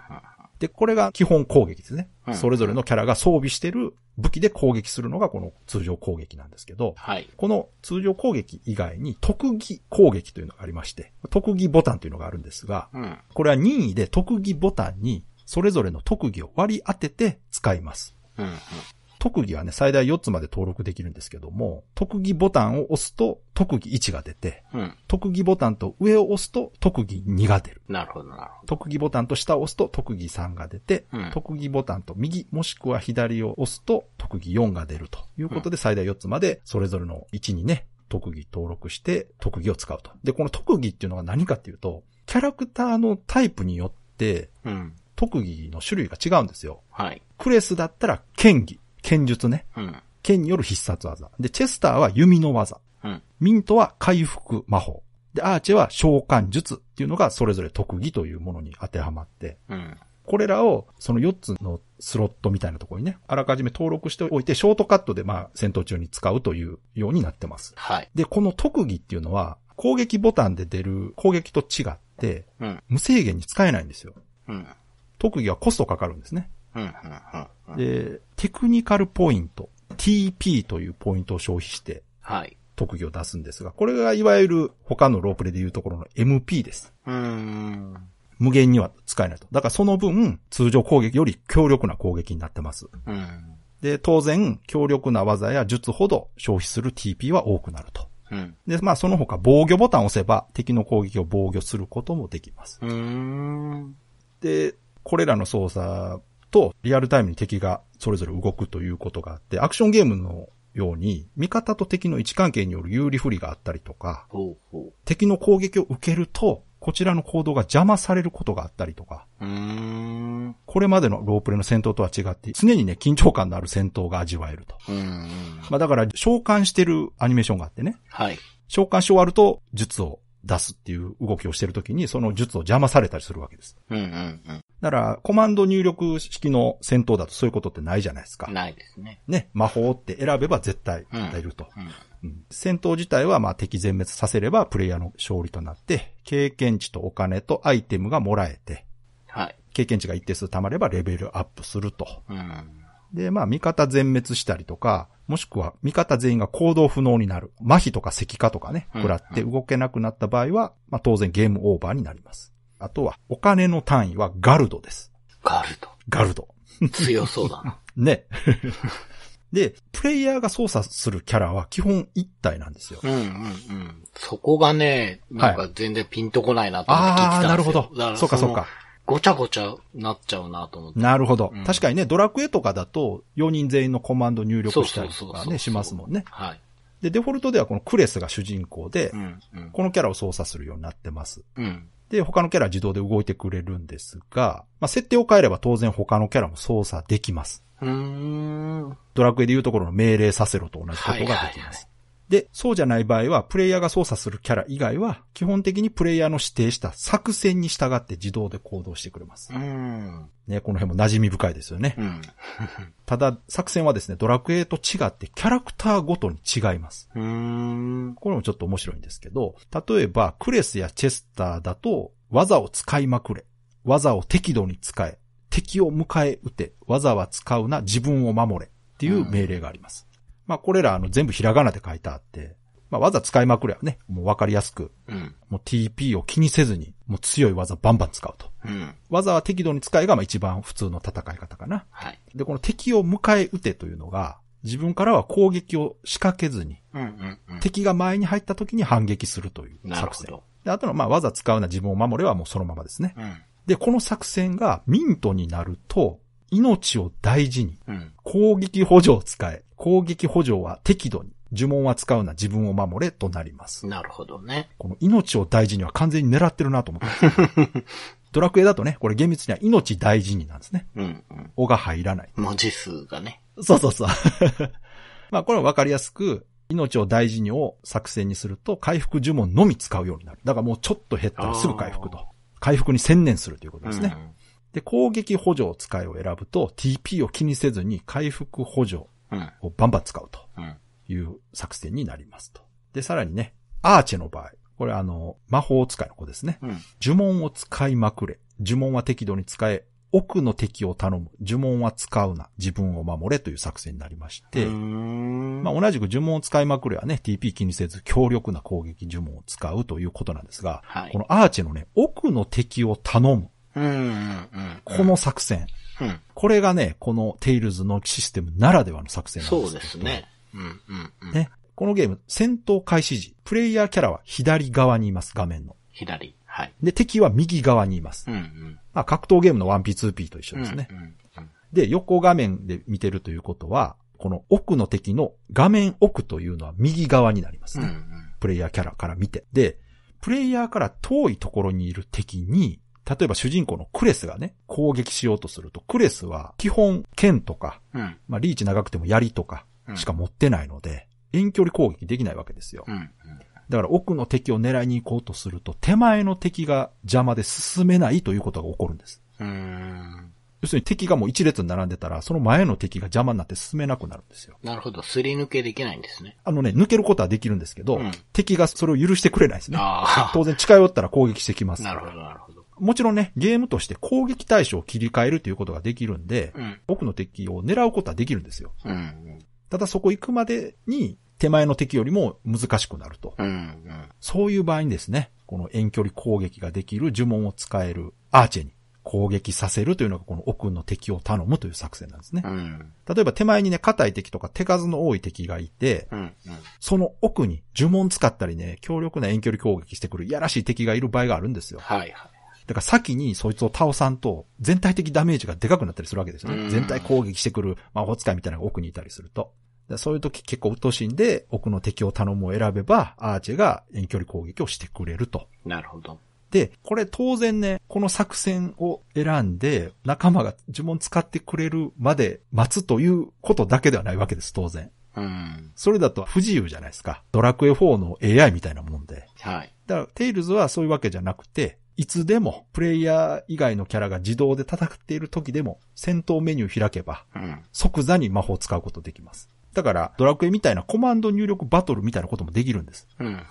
B: で、これが基本攻撃ですね。
C: うん
B: それぞれのキャラが装備してる武器で攻撃するのがこの通常攻撃なんですけど、
C: はい。
B: この通常攻撃以外に特技攻撃というのがありまして、特技ボタンというのがあるんですが、
C: うん。
B: これは任意で特技ボタンにそれぞれの特技を割り当てて使います。
C: うん。
B: 特技はね、最大4つまで登録できるんですけども、特技ボタンを押すと特技1が出て、
C: うん。
B: 特技ボタンと上を押すと特技2が出る。
C: なるほど、なるほ
B: 特技ボタンと下を押すと特技3が出て、
C: うん
B: 特技ボタンと右もしくは左を押すと特技4が出るということで最大4つまでそれぞれの位置にね、特技登録して特技を使うと。で、この特技っていうのが何かっていうと、キャラクターのタイプによって
C: ど。うん。
B: 特技の種類が違うんですよ。
C: はい。
B: クレスだったら剣技、剣術ね。
C: うん。
B: 剣による必殺技。で、チェスターは弓の技。
C: うん。
B: ミントは回復魔法。で、アーチェは召喚術っていうのがそれぞれ特技というものに当てはまって、
C: うん。
B: これらをその4つのスロットみたいなところにね、あらかじめ登録しておいて、ショートカットでまあ戦闘中に使うというようになってます。
C: はい。
B: で、この特技っていうのは、攻撃ボタンで出る攻撃と違って、
C: うん。
B: 無制限に使えないんですよ。
C: うん。
B: 特技はコストかかるんですね。
C: うん。うん。うん。
B: で、テクニカルポイント、TP というポイントを消費して
C: はい。
B: 特技を出すんですが、これがいわゆる他のロープレでいうところの MP です。
C: うーん。
B: 無限には使えないと。だからその分、通常攻撃より強力な攻撃になってます。
C: うん。
B: で、当然、強力な技や術ほど消費する TP は多くなると。
C: うん。
B: で、まあその他防御ボタンを押せば敵の攻撃を防御することもできます。
C: うーん。
B: で、これらの操作とリアルタイムに敵がそれぞれ動くということがあって、アクションゲームのように味方と敵の位置関係による有利不利があったりとか、敵の攻撃を受けると、こちらの行動が邪魔されることがあったりとか。これまでのロープレの戦闘とは違って、常にね、緊張感のある戦闘が味わえると。
C: うん。
B: まあだから、召喚してるアニメーションがあってね、
C: はい。
B: 召喚し終わると術を出すっていう動きをしてるときに、その術を邪魔されたりするわけです。
C: うんうん
B: だから、コマンド入力式の戦闘だとそういうことってないじゃないですか
C: うん。。ないですね。
B: ね、魔法って選べば絶対出ると。
C: うん。
B: うん戦闘自体はまあ敵全滅させればプレイヤーの勝利となって、経験値とお金とアイテムがもらえて、
C: はい。
B: 経験値が一定数貯まればレベルアップすると。
C: うん。
B: で、まあ味方全滅したりとか、もしくは味方全員が行動不能になる。麻痺とか石化とかね、
C: うん
B: 食らって動けなくなった場合は、まあ当然ゲームオーバーになります。あとは、お金の単位はガルドです。
C: ガルド。
B: ガルド。
C: 強そうだな。
B: ね。で、プレイヤーが操作するキャラは基本一体なんですよ。
C: うんうんうん。そこがね、なんか全然ピンとこないなと思って聞いて
B: ああ、
C: たんですよ。
B: なるほどそうかそうか。。
C: ごちゃごちゃなっちゃうなと思って。
B: なるほど、
C: うん
B: 確かにね、ドラクエとかだと4人全員のコマンド入力したりとかね、しますもんね。
C: はい。
B: で、デフォルトではこのクレスが主人公で、
C: うんうん。
B: このキャラを操作するようになってます。
C: うん。
B: で、他のキャラは自動で動いてくれるんですが、まあ、設定を変えれば当然他のキャラも操作できます。
C: うーん。
B: ドラクエでいうところの命令させろと同じことができます。で、そうじゃない場合は、プレイヤーが操作するキャラ以外は、基本的にプレイヤーの指定した作戦に従って自動で行動してくれます。
C: うん。
B: ね、この辺も馴染み深いですよね。
C: うん。
B: ただ、作戦はですね、ドラクエと違ってキャラクターごとに違います。
C: うーん。
B: これもちょっと面白いんですけど、例えば、クレスやチェスターだと、技を使いまくれ。技を適度に使え。敵を迎え撃て。技は使うな。自分を守れ。っていう命令があります。まあ、これら、あの、全部ひらがなで書いてあって、まあ、技使いまくれはね、もうわかりやすく、
C: うん。
B: もう TP を気にせずに、もう強い技バンバン使うと。
C: うん。
B: 技は適度に使いが、まあ、一番普通の戦い方かな。
C: はい。
B: で、この敵を迎え撃てというのが、自分からは攻撃を仕掛けずに、
C: うんうんうん。
B: 敵が前に入った時に反撃するという作戦。
C: なるほど。
B: で、あとの、まあ、技使うな自分を守れはもうそのままですね。
C: うん。
B: で、この作戦がミントになると、命を大事に、
C: うん。
B: 攻撃補助を使え、攻撃補助は適度に、呪文は使うな自分を守れとなります。
C: なるほどね。
B: この命を大事には完全に狙ってるなと思ってます。ドラクエだとね、これ厳密には命大事になんですね。
C: うんうん。
B: おが入らない。
C: 文字数がね。
B: そうそうそう。まあこれはわかりやすく、命を大事にを作戦にすると回復呪文のみ使うようになる。だからもうちょっと減ったらすぐ回復と。回復に専念するということですね。で、攻撃補助を使いを選ぶと TP を気にせずに回復補助
C: うん。うん。
B: をバンバン使うと
C: うん。
B: いう作戦になりますと。で、さらにね、アーチェの場合。これあの、魔法使いの子ですね。
C: うん。
B: 呪文を使いまくれ。呪文は適度に使え。奥の敵を頼む。呪文は使うな。自分を守れという作戦になりまして。まあ、同じく呪文を使いまくれはね、TP 気にせず強力な攻撃呪文を使うということなんですが、
C: はい
B: このアーチェのね、奥の敵を頼む。
C: うんうんうん。
B: この作戦。
C: うん。
B: これがね、このテイルズのシステムならではの作戦なんです
C: そうですね。うんうんうん。
B: ね。このゲーム、戦闘開始時、プレイヤーキャラは左側にいます、画面の。
C: 左。はい。
B: で、敵は右側にいます。
C: うんうん。
B: まあ、格闘ゲームの 1P2P と一緒ですね。
C: うんうんうん。
B: で、横画面で見てるということは、この奥の敵の画面奥というのは右側になりますね。
C: うんうん。
B: プレイヤーキャラから見て。で、プレイヤーから遠いところにいる敵に、例えば主人公のクレスがね、攻撃しようとすると、クレスは基本剣とか、
C: うん。
B: まあリーチ長くても槍とかしか持ってないので、遠距離攻撃できないわけですよ。
C: うんうん。
B: だから奥の敵を狙いに行こうとすると、手前の敵が邪魔で進めないということが起こるんです。要するに敵がもう一列に並んでたら、その前の敵が邪魔になって進めなくなるんですよ。
C: なるほど。すり抜けできないんですね。
B: あのね、抜けることはできるんですけど、
C: うん
B: 敵がそれを許してくれないですね。
C: あ
B: 当然近寄ったら攻撃してきま
C: あ。
B: す。
C: なるほど、なるほど。
B: もちろんね、ゲームとして攻撃対象を切り替えるということができるんで、
C: うん。
B: 奥の敵を狙うことはできるんですよ。
C: うん。
B: ただそこ行くまでに手前の敵よりも難しくなると。
C: うん。うん。
B: そういう場合にですね、この遠距離攻撃ができる呪文を使えるアーチェに攻撃させるというのがこの奥の敵を頼むという作戦なんですね。
C: うん。
B: 例えば手前にね、硬い敵とか手数の多い敵がいて、
C: うん。
B: その奥に呪文使ったりね、強力な遠距離攻撃してくるいやらしい敵がいる場合があるんですよ。
C: はいはい。
B: だから先にそいつを倒さんと、全体的ダメージがでかくなったりするわけですよね。
C: うん
B: 全体攻撃してくる魔法使いみたいなのが奥にいたりすると。でそういう時結構鬱陶しいんで、奥の敵を頼むを選べば、アーチェが遠距離攻撃をしてくれると。
C: なるほど。
B: で、これ当然ね、この作戦を選んで、仲間が呪文使ってくれるまで待つということだけではないわけです、当然。
C: うん。
B: それだと不自由じゃないですか。ドラクエ4の AI みたいなもんで。
C: はい。
B: だから、テイルズはそういうわけじゃなくて、いつでも、プレイヤー以外のキャラが自動で戦っている時でも、戦闘メニュー開けば、
C: うん。
B: 即座に魔法を使うことできます。だから、ドラクエみたいなコマンド入力バトルみたいなこともできるんです。
C: うん。うん。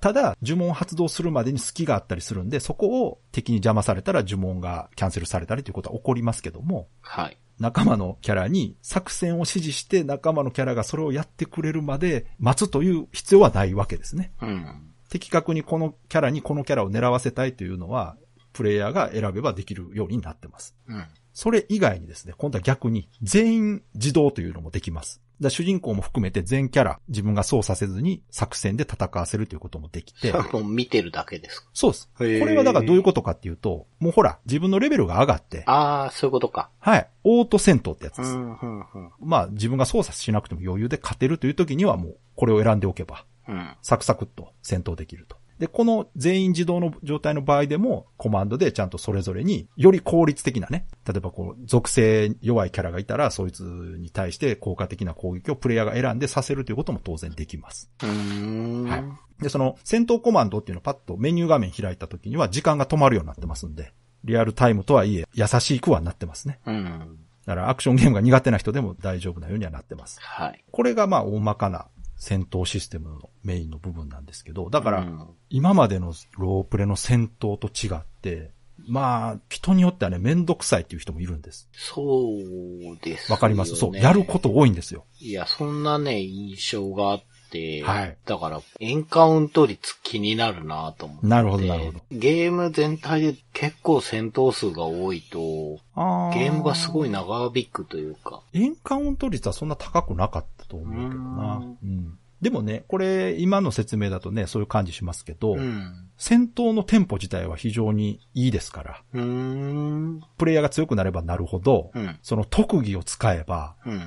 B: ただ、呪文を発動するまでに隙があったりするんで、そこを敵に邪魔されたら呪文がキャンセルされたりということは起こりますけども、
C: はい。
B: 仲間のキャラに作戦を指示して仲間のキャラがそれをやってくれるまで待つという必要はないわけですね。
C: うん。
B: 的確にこのキャラにこのキャラを狙わせたいというのは、プレイヤーが選べばできるようになってます。
C: うん。
B: それ以外にですね、今度は逆に全員自動というのもできます。だ主人公も含めて全キャラ自分が操作せずに作戦で戦わせるということもできて
C: もう見てるだけですか？
B: そうです。これはだからどういうことかっていうと、もうほら、自分のレベルが上がって、
C: ああ、そういうことか。
B: はい、オート戦闘ってやつです。
C: うん、うん、うん。
B: まあ自分が操作しなくても余裕で勝てるという時にはもうこれを選んでおけば、
C: うん。
B: サクサクっと戦闘できると。で、この全員自動の状態の場合でも、コマンドでちゃんとそれぞれに、より効率的なね、例えばこう、属性弱いキャラがいたら、そいつに対して効果的な攻撃をプレイヤーが選んでさせるということも当然できます。はいで、その戦闘コマンドっていうのをパッとメニュー画面開いた時には時間が止まるようになってますんで、リアルタイムとはいえ優しくはなってますね。
C: うん。
B: だからアクションゲームが苦手な人でも大丈夫なようにはなってます。
C: はい。
B: これがまあ大まかな戦闘システムのメインの部分なんですけど、だから
C: うん
B: 今までのロープレの戦闘と違って、まあ、人によってはね、めんどくさいっていう人もいるんです。
C: そうです、ね。
B: わかります？そう。やること多いんですよ。
C: いや、そんなね、印象があって、
B: はい
C: だから、エンカウント率気になるなと思って。
B: なるほどなるほど。
C: ゲーム全体で結構戦闘数が多いと、
B: あ
C: ゲームがすごい
B: な。
C: 長引くというか。
B: エンカウント率はそんな高くなかったと思うけどな。
C: う
B: うん。でもね、これ、今の説明だとね、そういう感じしますけど、
C: うん。
B: 戦闘のテンポ自体は非常にいいですから。プレイヤーが強くなればなるほど、
C: うん。
B: その特技を使えば、
C: うん。うん。う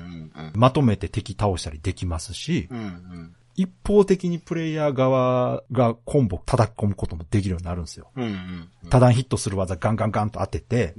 C: ん。
B: まとめて敵倒したりできますし、
C: うん。うん。
B: 一方的にプレイヤー側がコンボ叩き込むこともできるようになるんですよ。
C: うん。うん。
B: 多段ヒットする技ガンガンガンと当てて。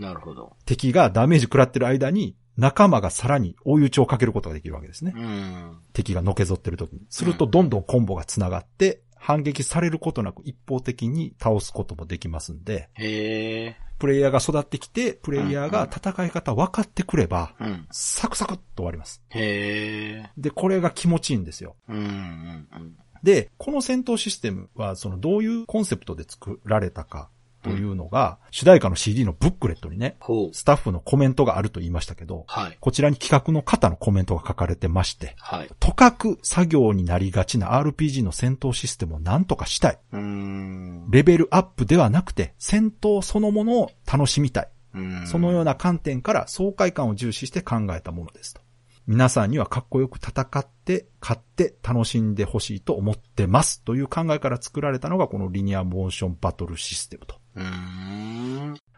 B: 敵がダメージ食らってる間に、仲間がさらに追い打ちをかけることができるわけですね。
C: うん。
B: 敵がのけぞってる時に。するとどんどんコンボが繋がって、反撃されることなく一方的に倒すこともできますんで、
C: へえ。
B: プレイヤーが育ってきて、プレイヤーが戦い方分かってくれば、
C: うん。
B: サクサクっと終わります。
C: へえ。
B: で、これが気持ちいいんですよ。
C: うん。うん。うん。
B: で、この戦闘システムは、そのどういうコンセプトで作られたかというのが、主題歌の CD のブックレットにね。スタッフのコメントがあると言いましたけど、
C: はい。
B: こちらに企画の方のコメントが書かれてまして、
C: はい。
B: とかく作業になりがちな RPG の戦闘システムを何とかしたい。レベルアップではなくて、戦闘そのものを楽しみたい。
C: うん
B: そのような観点から爽快感を重視して考えたものですと。皆さんにはかっこよく戦って、勝って楽しんでほしいと思ってます。という考えから作られたのがこのリニアモーションバトルシステムと。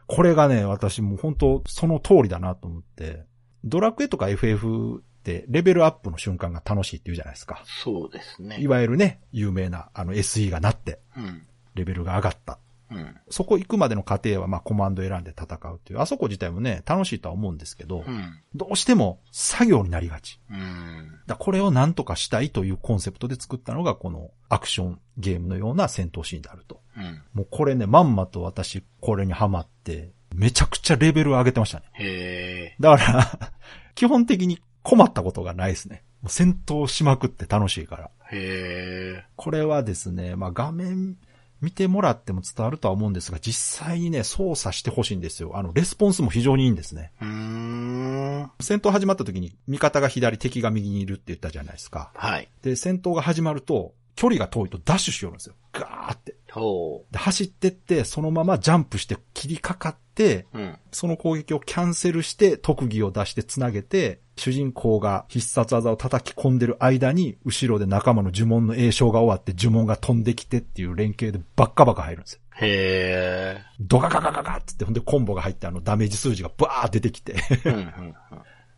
B: これがね、私もう本当その通りだなと思って、ドラクエとか FF ってレベルアップの瞬間が楽しいって言うじゃないですか。
C: そうですね。
B: いわゆるね、有名なあの SE がなって、
C: うん。
B: レベルが上がった。
C: うん。
B: そこ行くまでの過程はまあコマンド選んで戦うっていう、あそこ自体もね、楽しいとは思うんですけど、
C: うん。
B: どうしても作業になりがち。
C: うん。
B: だこれを何とかしたいというコンセプトで作ったのがこのアクションゲームのような戦闘シーンであると。
C: うん。
B: もうこれね、まんまと私これにハマって、めちゃくちゃレベル上げてましたね。
C: へえ。
B: だから、基本的に困ったことがないですね。戦闘しまくって楽しいから。
C: へえ。
B: これはですね、まあ画面見てもらっても伝わるとは思うんですが、実際にね、操作してほしいんですよ。あの、レスポンスも非常にいいんですね。
C: うーん。
B: 戦闘始まった時に、味方が左、敵が右にいるって言ったじゃないですか。
C: はい。
B: で、戦闘が始まると、距離が遠いとダッシュしよるんですよ。ガーって。
C: ほ
B: で走ってって、そのままジャンプして切りかかって、
C: う。うん。
B: その攻撃をキャンセルして特技を出して繋げて、主人公が必殺技を叩き込んでる間に、後ろで仲間の呪文の栄唱が終わって呪文が飛んできてっていう連携でバッカバカ入るんですよ。
C: へえ。
B: ドカカカカカってって、ほんでコンボが入ってあのダメージ数字がバーって出てきて、
C: うん。うん。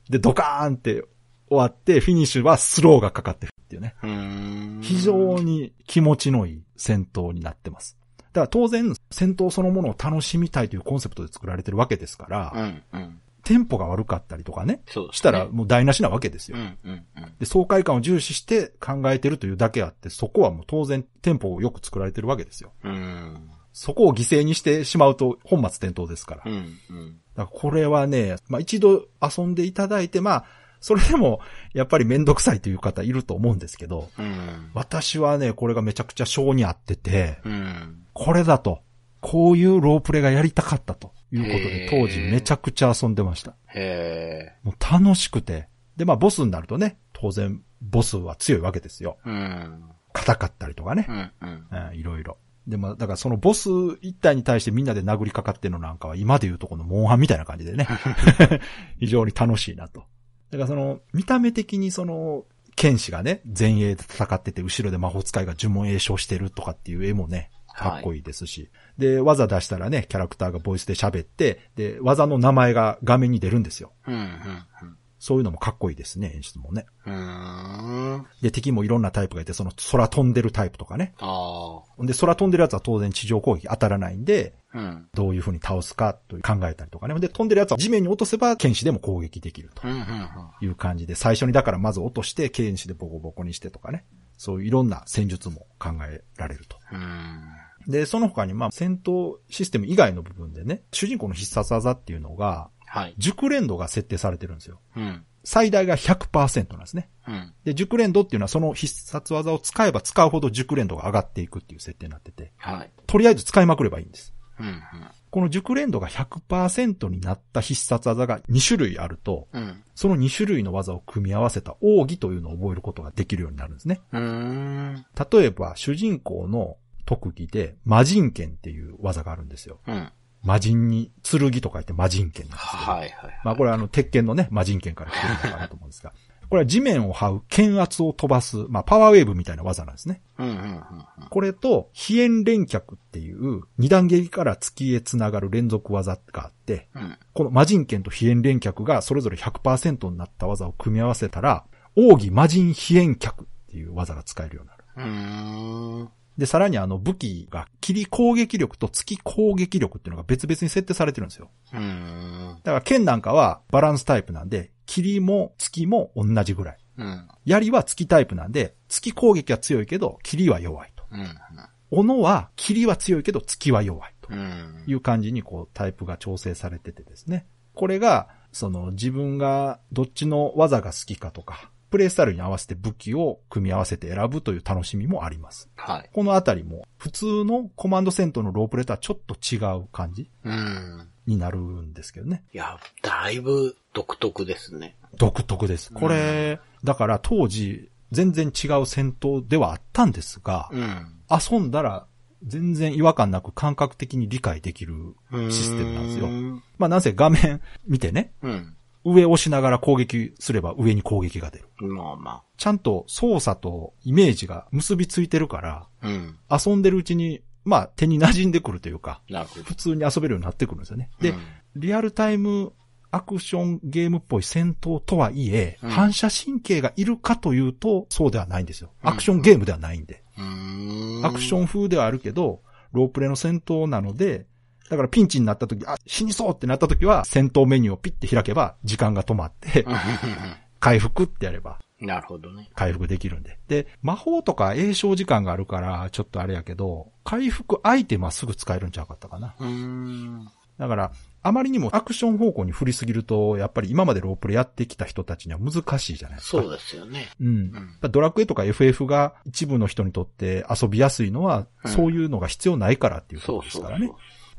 B: でドカーンって終わって、フィニッシュはスローがかかってるっていうね。
C: うん。
B: 非常に気持ちのいい戦闘になってます。だから当然、戦闘そのものを楽しみたいというコンセプトで作られてるわけですから、
C: うん。うん。
B: テンポが悪かったりとかね、
C: ね
B: したらもう台無しなわけですよ。
C: うん。うん。うん。
B: で、爽快感を重視して考えてるというだけあって、そこはもう当然テンポをよく作られてるわけですよ。
C: うん。
B: そこを犠牲にしてしまうと本末転倒ですから。
C: うん。
B: だ
C: うん。
B: からこれはね、まあ一度遊んでいただいて、まあ、それでもやっぱりめんどくさいという方いると思うんですけど、
C: うん。
B: 私はね、これがめちゃくちゃ性に合ってて、
C: うん。
B: これだと、こういうロープレがやりたかったということ
C: へ
B: で、
C: ー
B: 当時めちゃくちゃ遊んでました。
C: へえ。
B: もう楽しくて。で、まあボスになるとね、当然ボスは強いわけですよ。
C: うん。
B: 硬かったりとかね
C: う。ん。うん。
B: うん、いろいろ。で、まあ、だからそのボス一体に対してみんなで殴りかかってるのなんかは今で言うとこのモンハンみたいな感じでね。非常に楽しいなと。だからその、見た目的にその、剣士がね、前衛で戦ってて、後ろで魔法使いが呪文栄唱してるとかっていう絵もね、かっこいいですし。で、技出したらね、キャラクターがボイスで喋って、で、技の名前が画面に出るんですよ。
C: うん、うん、
B: そういうのもかっこいいですね、演出もね。で、敵もいろんなタイプがいて、その空飛んでるタイプとかね。で、空飛んでるやつは当然地上攻撃当たらないんで、
C: あ。うん。
B: どういう風に倒すかという考えたりとかね。で、飛んでるやつは地面に落とせば剣士でも攻撃できるという感じで、最初にだからまず落として剣士でボコボコにしてとかね。そういういろんな戦術も考えられると。
C: うん。
B: で、その他にまあ戦闘システム以外の部分でね、主人公の必殺技っていうのが、
C: はい。
B: 熟練度が設定されてるんですよ。
C: うん。
B: 最大が100%なんですね。
C: うん。
B: で、熟練度っていうのはその必殺技を使えば使うほど熟練度が上がっていくっていう設定になってて、
C: はい。
B: とりあえず使いまくればいいんです。
C: うん、
B: この熟練度が100%になった必殺技が2種類あると、
C: うん。うん。
B: その2種類の技を組み合わせた奥義というのを覚えることができるようになるんですね。例えば、主人公の特技で魔人剣っていう技があるんですよ。
C: うん。
B: 魔人に剣と書いて魔人剣なんですけど。
C: はい、はい。
B: まあこれはあの鉄拳のね、魔人剣から来てるのかなと思うんですが。これは地面を這う剣圧を飛ばす、まあパワーウェーブみたいな技なんですね。
C: うん、うん、うん。
B: これと、飛燕連脚っていう二段蹴りから月へつながる連続技があって、
C: うん。
B: この魔人剣と飛燕連脚がそれぞれ100%になった技を組み合わせたら、奥義魔人飛燕脚っていう技が使えるようになる。
C: うーん。
B: で、さらにあの武器が、切り攻撃力と月攻撃力っていうのが別々に設定されてるんですよ。
C: うーん。
B: だから剣なんかはバランスタイプなんで、切りも月も同じぐらい。
C: うん。
B: 槍は月タイプなんで、月攻撃は強いけど、切りは弱いと。
C: うん。
B: 斧は、切りは強いけど、月は弱いと
C: うん。
B: いう感じに、こう、タイプが調整されててですね。これが、その、自分がどっちの技が好きかとか、プレイスタイルに合わせて武器を組み合わせて選ぶという楽しみもあります。
C: はい。
B: このあたりも、普通のコマンド戦闘のロープレとはちょっと違う感じ
C: うん。
B: になるんですけどね。
C: いや、だいぶ独特ですね。
B: 独特です。これ、だから当時、全然違う戦闘ではあったんですが、
C: うん。
B: 遊んだら全然違和感なく感覚的に理解できるシステムなんですよ
C: う。ん。
B: まあなんせ画面見てね、
C: うん。
B: 上押しながら攻撃すれば上に攻撃が出る。
C: まあま
B: ちゃんと操作とイメージが結びついてるから、
C: あ。うん。
B: 遊んでるうちに、まあ手に馴染んでくるというか。普通に遊べるようになってくるんですよね。で
C: うん、
B: リアルタイムアクションゲームっぽい戦闘とはいえ、
C: うん
B: 反射神経がいるかというと、そうではないんですよ。
C: うん
B: アクションゲームではないんで。
C: うーん。
B: アクション風ではあるけど、ロープレの戦闘なので、だからピンチになった時、あ、死にそうってなった時は、戦闘メニューをピッて開けば、時間が止まって、回復ってやれば、
C: なるほどね。
B: 回復できるんで。で、魔法とか栄唱時間があるから、ちょっとあれやけど、回復アイテムはすぐ使えるんちゃうかったかな。
C: うーん。
B: だから、あまりにもアクション方向に振りすぎると、やっぱり今までロープレやってきた人たちには難しいじゃないですか。
C: そうですよね。
B: うん。
C: うん
B: ドラクエとか FF が一部の人にとって遊びやすいのは、
C: うん
B: そういうのが必要ないからっていうこと
C: そうそう
B: ですからね。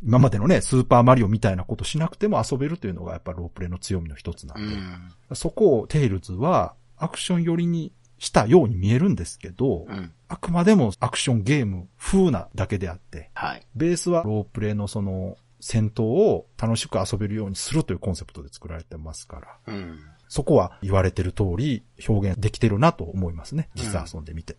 B: 今までのね、スーパーマリオみたいなことしなくても遊べるというのがやっぱロープレの強みの一つな
C: うん
B: で、
C: ん。
B: そこをテイルズはアクション寄りにしたように見えるんですけど、
C: うん。
B: あくまでもアクションゲーム風なだけであって、
C: はい。
B: ベースはロープレのその戦闘を楽しく遊べるようにするというコンセプトで作られてますから、
C: うん。
B: そこは言われてる通り表現できてるなと思いますね。実際遊んでみて。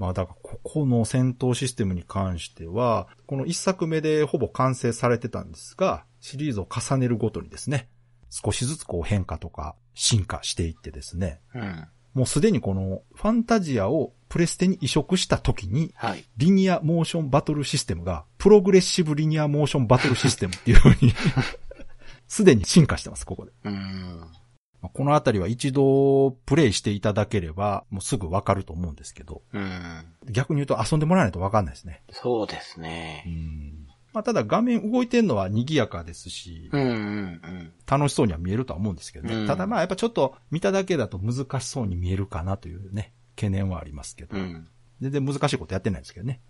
B: まあだからここの戦闘システムに関しては、この一作目でほぼ完成されてたんですが、シリーズを重ねるごとにですね、少しずつこう変化とか進化していってですね、
C: うん。
B: もうすでにこのファンタジアをプレステに移植した時に、
C: はい。
B: リニアモーションバトルシステムが、プログレッシブリニアモーションバトルシステムっていう風に、すでに進化してます、ここで。
C: うん。
B: まあこのあたりは一度プレイしていただければ、もうすぐわかると思うんですけど、
C: うん。
B: 逆に言うと遊んでもらわないとわかんないですね。
C: そうです
B: う
C: ね。
B: ん。まあただ画面動いてるのは賑やかですし、
C: うんうんうん。
B: 楽しそうには見えるとは思うんですけどね。
C: うん
B: ただまあやっぱちょっと見ただけだと難しそうに見えるかなというね、懸念はありますけど。
C: うん。
B: 全然難しいことやってないんですけどね。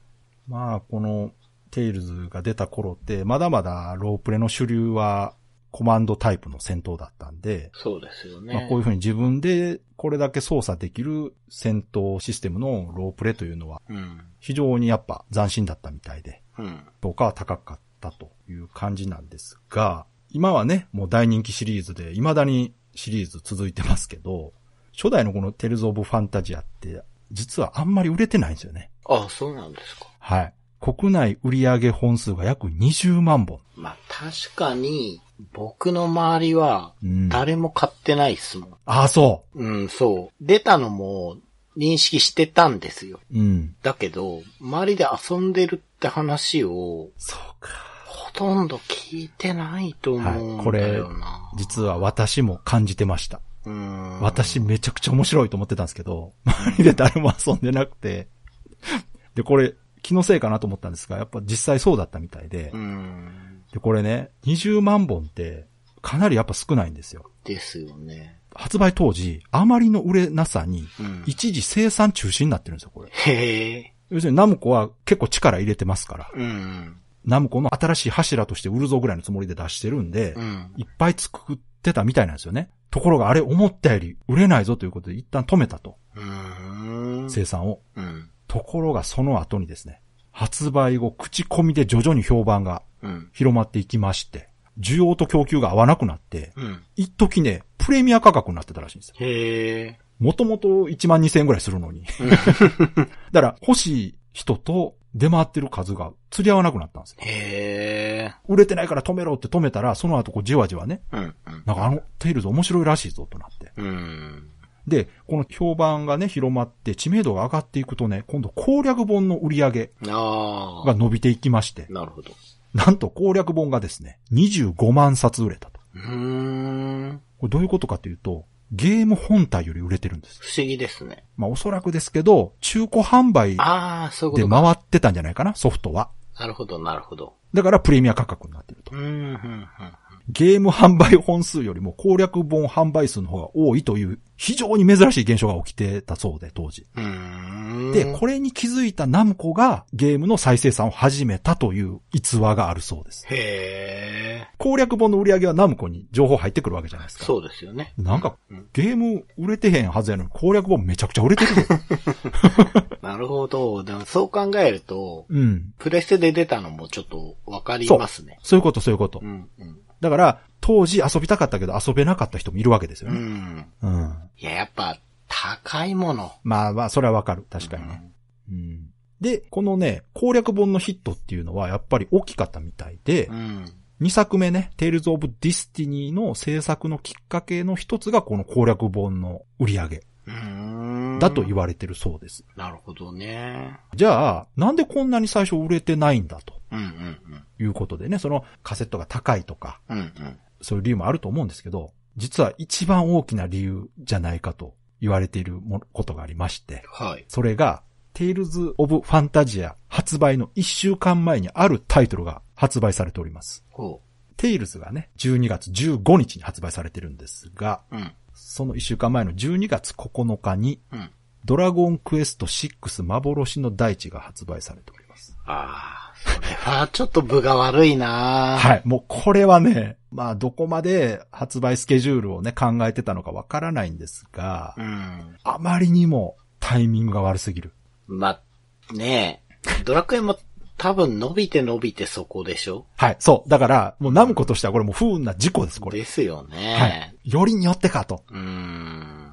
B: まあ、この、テイルズが出た頃って、まだまだロープレの主流は、コマンドタイプの戦闘だったんで、
C: そうですよね。
B: まあこういうふうに自分でこれだけ操作できる戦闘システムのロープレというのは
C: うん。
B: 非常にやっぱ斬新だったみたいで、
C: うん。
B: 評価は高かったという感じなんですが、今はね、もう大人気シリーズで未だにシリーズ続いてますけど、初代のこのテルズ・オブ・ファンタジアって実はあんまり売れてないんですよね。
C: あ、そうなんですか。
B: はい。国内売上本数が約20万本。
C: まあ、確かに、僕の周りは、
B: うん。
C: 誰も買ってないっすもん。
B: ああ、そ
C: うん、そう。出たのも認識してたんですよ。
B: う。うん。
C: だけど、周りで遊んでるって話を、
B: そうか。
C: ほとんど聞いてないと思うんだよな。
B: 実は私も感じてました。
C: うん。
B: 私めちゃくちゃ面白いと思ってたんですけど、周りで誰も遊んでなくて、で、これ、気のせいかなと思ったんですが、やっぱ実際そうだったみたいで
C: う、ん。
B: で、これね、20万本って、かなりやっぱ少ないんですよ。
C: ですよね。
B: 発売当時、あまりの売れなさに、
C: うん。
B: 一時生産中止になってるんですよ、これ。
C: へえ。
B: 要するにナムコは結構力入れてますから、
C: うん。
B: ナムコの新しい柱として売るぞぐらいのつもりで出してるんで、
C: うん。
B: いっぱい作ってたみたいなんですよね。ところがあれ思ったより売れないぞということで一旦止めたと、
C: うん。
B: 生産を。
C: うん。
B: ところがその後にですね、発売後口コミで徐々に評判が
C: うん。
B: 広まっていきまして、需要と供給が合わなくなって、
C: うん。
B: 一時ね、プレミア価格になってたらしいんですよ。
C: へえ。
B: もともと1万2000円ぐらいするのに。だから欲しい人と出回ってる数が釣り合わなくなったんですよ。
C: へえ。
B: 売れてないから止めろって止めたら、その後こうじわじわね、
C: うん。うん。
B: なんかあのテイルズ面白いらしいぞとなって。
C: うん。
B: で、この評判がね、広まって知名度が上がっていくとね、今度攻略本の売り上げ。が伸びていきまして、
C: なるほど。
B: なんと攻略本がですね、25万冊売れたと。
C: うーん。
B: これどういうことかというと、ゲーム本体より売れてるんです。
C: 不思議ですね。
B: まあおそらくですけど、中古販売。で回ってたんじゃないかな、ソフトは。
C: なるほど、なるほど。
B: だからプレミア価格になってると
C: う。ん、うん、うん。
B: ゲーム販売本数よりも攻略本販売数の方が多いという非常に珍しい現象が起きてたそうで、当時。で、これに気づいたナムコがゲームの再生産を始めたという逸話があるそうです。
C: へえ。
B: 攻略本の売り上げはナムコに情報入ってくるわけじゃないですか。
C: そうですよね。
B: なんか
C: うん、
B: ゲーム売れてへんはずやのに攻略本めちゃくちゃ売れてるよ。
C: なるほど。でもそう考えると、
B: うん。
C: プレステで出たのもちょっとわかりますね。
B: そういうこと、そういうこと
C: う。ん、うん。
B: だから、当時遊びたかったけど遊べなかった人もいるわけですよ
C: う
B: ね。
C: ん。
B: うん。
C: いや、やっぱ、高いもの。
B: まあまあ、それはわかる。確かにね。うん。で、このね、攻略本のヒットっていうのはやっぱり大きかったみたいで
C: う、ん。
B: 2作目ね、Tales of Destiny の制作のきっかけの一つがこの攻略本の売り上げ。だと言われてるそうです。
C: なるほどね。
B: じゃあ、なんでこんなに最初売れてないんだと
C: うん、うん、
B: いうことでね、そのカセットが高いとか、
C: うん。うん、うん。
B: そういう理由もあると思うんですけど、実は一番大きな理由じゃないかと言われているもことがありまして、
C: はい。
B: それが、Tales of Fantasia 発売の1週間前にあるタイトルが発売されております。
C: ほ
B: Tales がね、12月15日に発売されてるんですが、
C: う。うん。
B: その1週間前の12月9日に、
C: うん。
B: ドラゴンクエスト6幻の大地が発売されております。
C: ああ、それはちょっと分が悪いな
B: はい。もうこれはね、まあどこまで発売スケジュールをね考えてたのかわからないんですが、
C: うん。
B: あまりにもタイミングが悪すぎる。
C: ま、ねえ、ドラクエも多分伸びて伸びてそこでしょ？
B: はい。そう。だから、もうナムコとしてはこれもう不運な事故です、これ。
C: ですよ
B: は
C: ね。
B: い。よりによってかと。
C: うーん。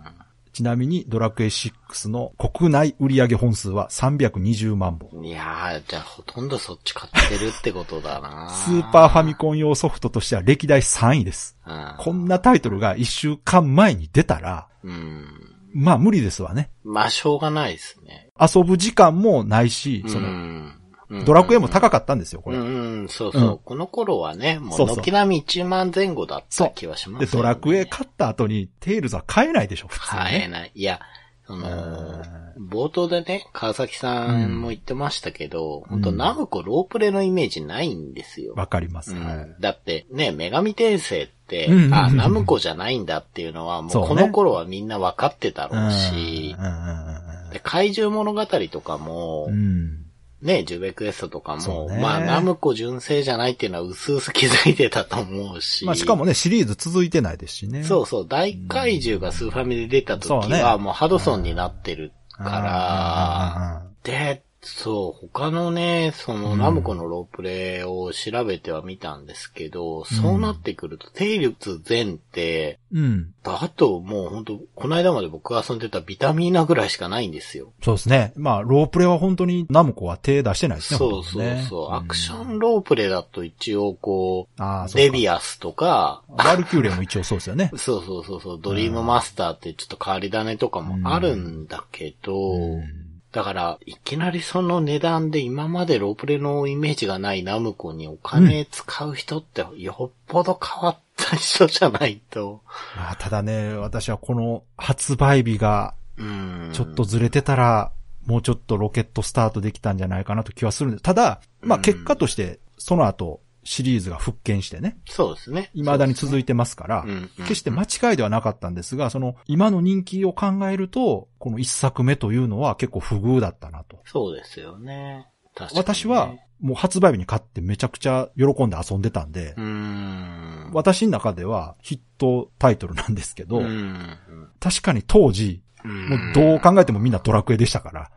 B: ちなみにドラクエ6の国内売上本数は320万本。
C: いやー、じゃあほとんどそっち買ってるってことだな
B: スーパーファミコン用ソフトとしては歴代3位です。
C: ン
B: こんなタイトルが1週間前に出たら、
C: うん。
B: まあ無理ですわね。
C: まあ、しょうがないですね。
B: 遊ぶ時間もないし、その、
C: うん
B: ドラクエも高かったんですよ、これ。
C: うんうん、そうそう、
B: うん
C: この頃はね、もう軒並み1万前後だった気はしますね。
B: ドラクエ買った後にテイルズは買えないでしょ、普通に、ね。
C: 買えない。いや、その、冒頭でね、川崎さんも言ってましたけど、本当ナムコロープレのイメージないんですよ。
B: わかります。
C: うん
B: はい。
C: だってね、女神転生って、
B: うんうんうん
C: あ、ナムコじゃないんだっていうのは、もうこの頃はみんな分かってたろうし、
B: うんうん
C: で怪獣物語とかも、
B: うんうん。
C: ね、ジュベクエストとかも、
B: ね。
C: まあ、ナムコ純正じゃないっていうのは薄々気づいてたと思うし。
B: まあしかもね、シリーズ続いてないですしね。
C: そうそう、大怪獣がスーファミで出た時はもうハドソンになってる
B: うん。
C: から、
B: うん。
C: で、そう、他のね、その
B: うん
C: ナムコのロープレイを調べてはみたんですけど、
B: ん
C: そうなってくると、テイルズ全って、
B: うん。
C: あともう本当この間まで僕が遊んでたビタミーナぐらいしかないんですよ。
B: そうですね。まあ、ロープレは本当にナムコは手出してないですね。
C: そうそうそう。アクションロープレイだと一応こう、
B: そうか
C: デビアスとか、
B: バルキューレも一応そうですよね。
C: そうそうそうそう、ドリームマスターってちょっと変わり種とかもあるんだけど、
B: うん
C: だから、いきなりその値段で今までロープレイのイメージがないナムコにお金使う人ってよっぽど変わった人じゃないと。
B: まあ、ただね、私はこの発売日が
C: うん。
B: ちょっとずれてたら、もうちょっとロケットスタートできたんじゃないかなと気はするんです。ただ、まあ
C: うん
B: 結果として、その後、シリーズが復権してね、
C: そうですね。
B: 未だに続いてますから、
C: うんうん
B: 決して間違いではなかったんですが、その、今の人気を考えると、この一作目というのは結構不遇だったなと。
C: そうですよね。ね
B: 私は、もう発売日に買ってめちゃくちゃ喜んで遊んでたんで、
C: ん。
B: 私の中ではヒットタイトルなんですけど、
C: うん。
B: 確かに当時、
C: うん
B: もうどう考えてもみんなドラクエでしたから、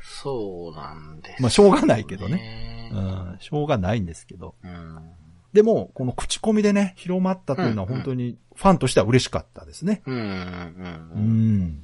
C: そうなんです、
B: まあしょうがないけどね。
C: ね
B: うん、しょうがないんですけど。
C: うん。
B: でも、この口コミでね、広まったというのは本当にファンとしては嬉しかったですね。
C: うん。うん。
B: う
C: うん。
B: ん。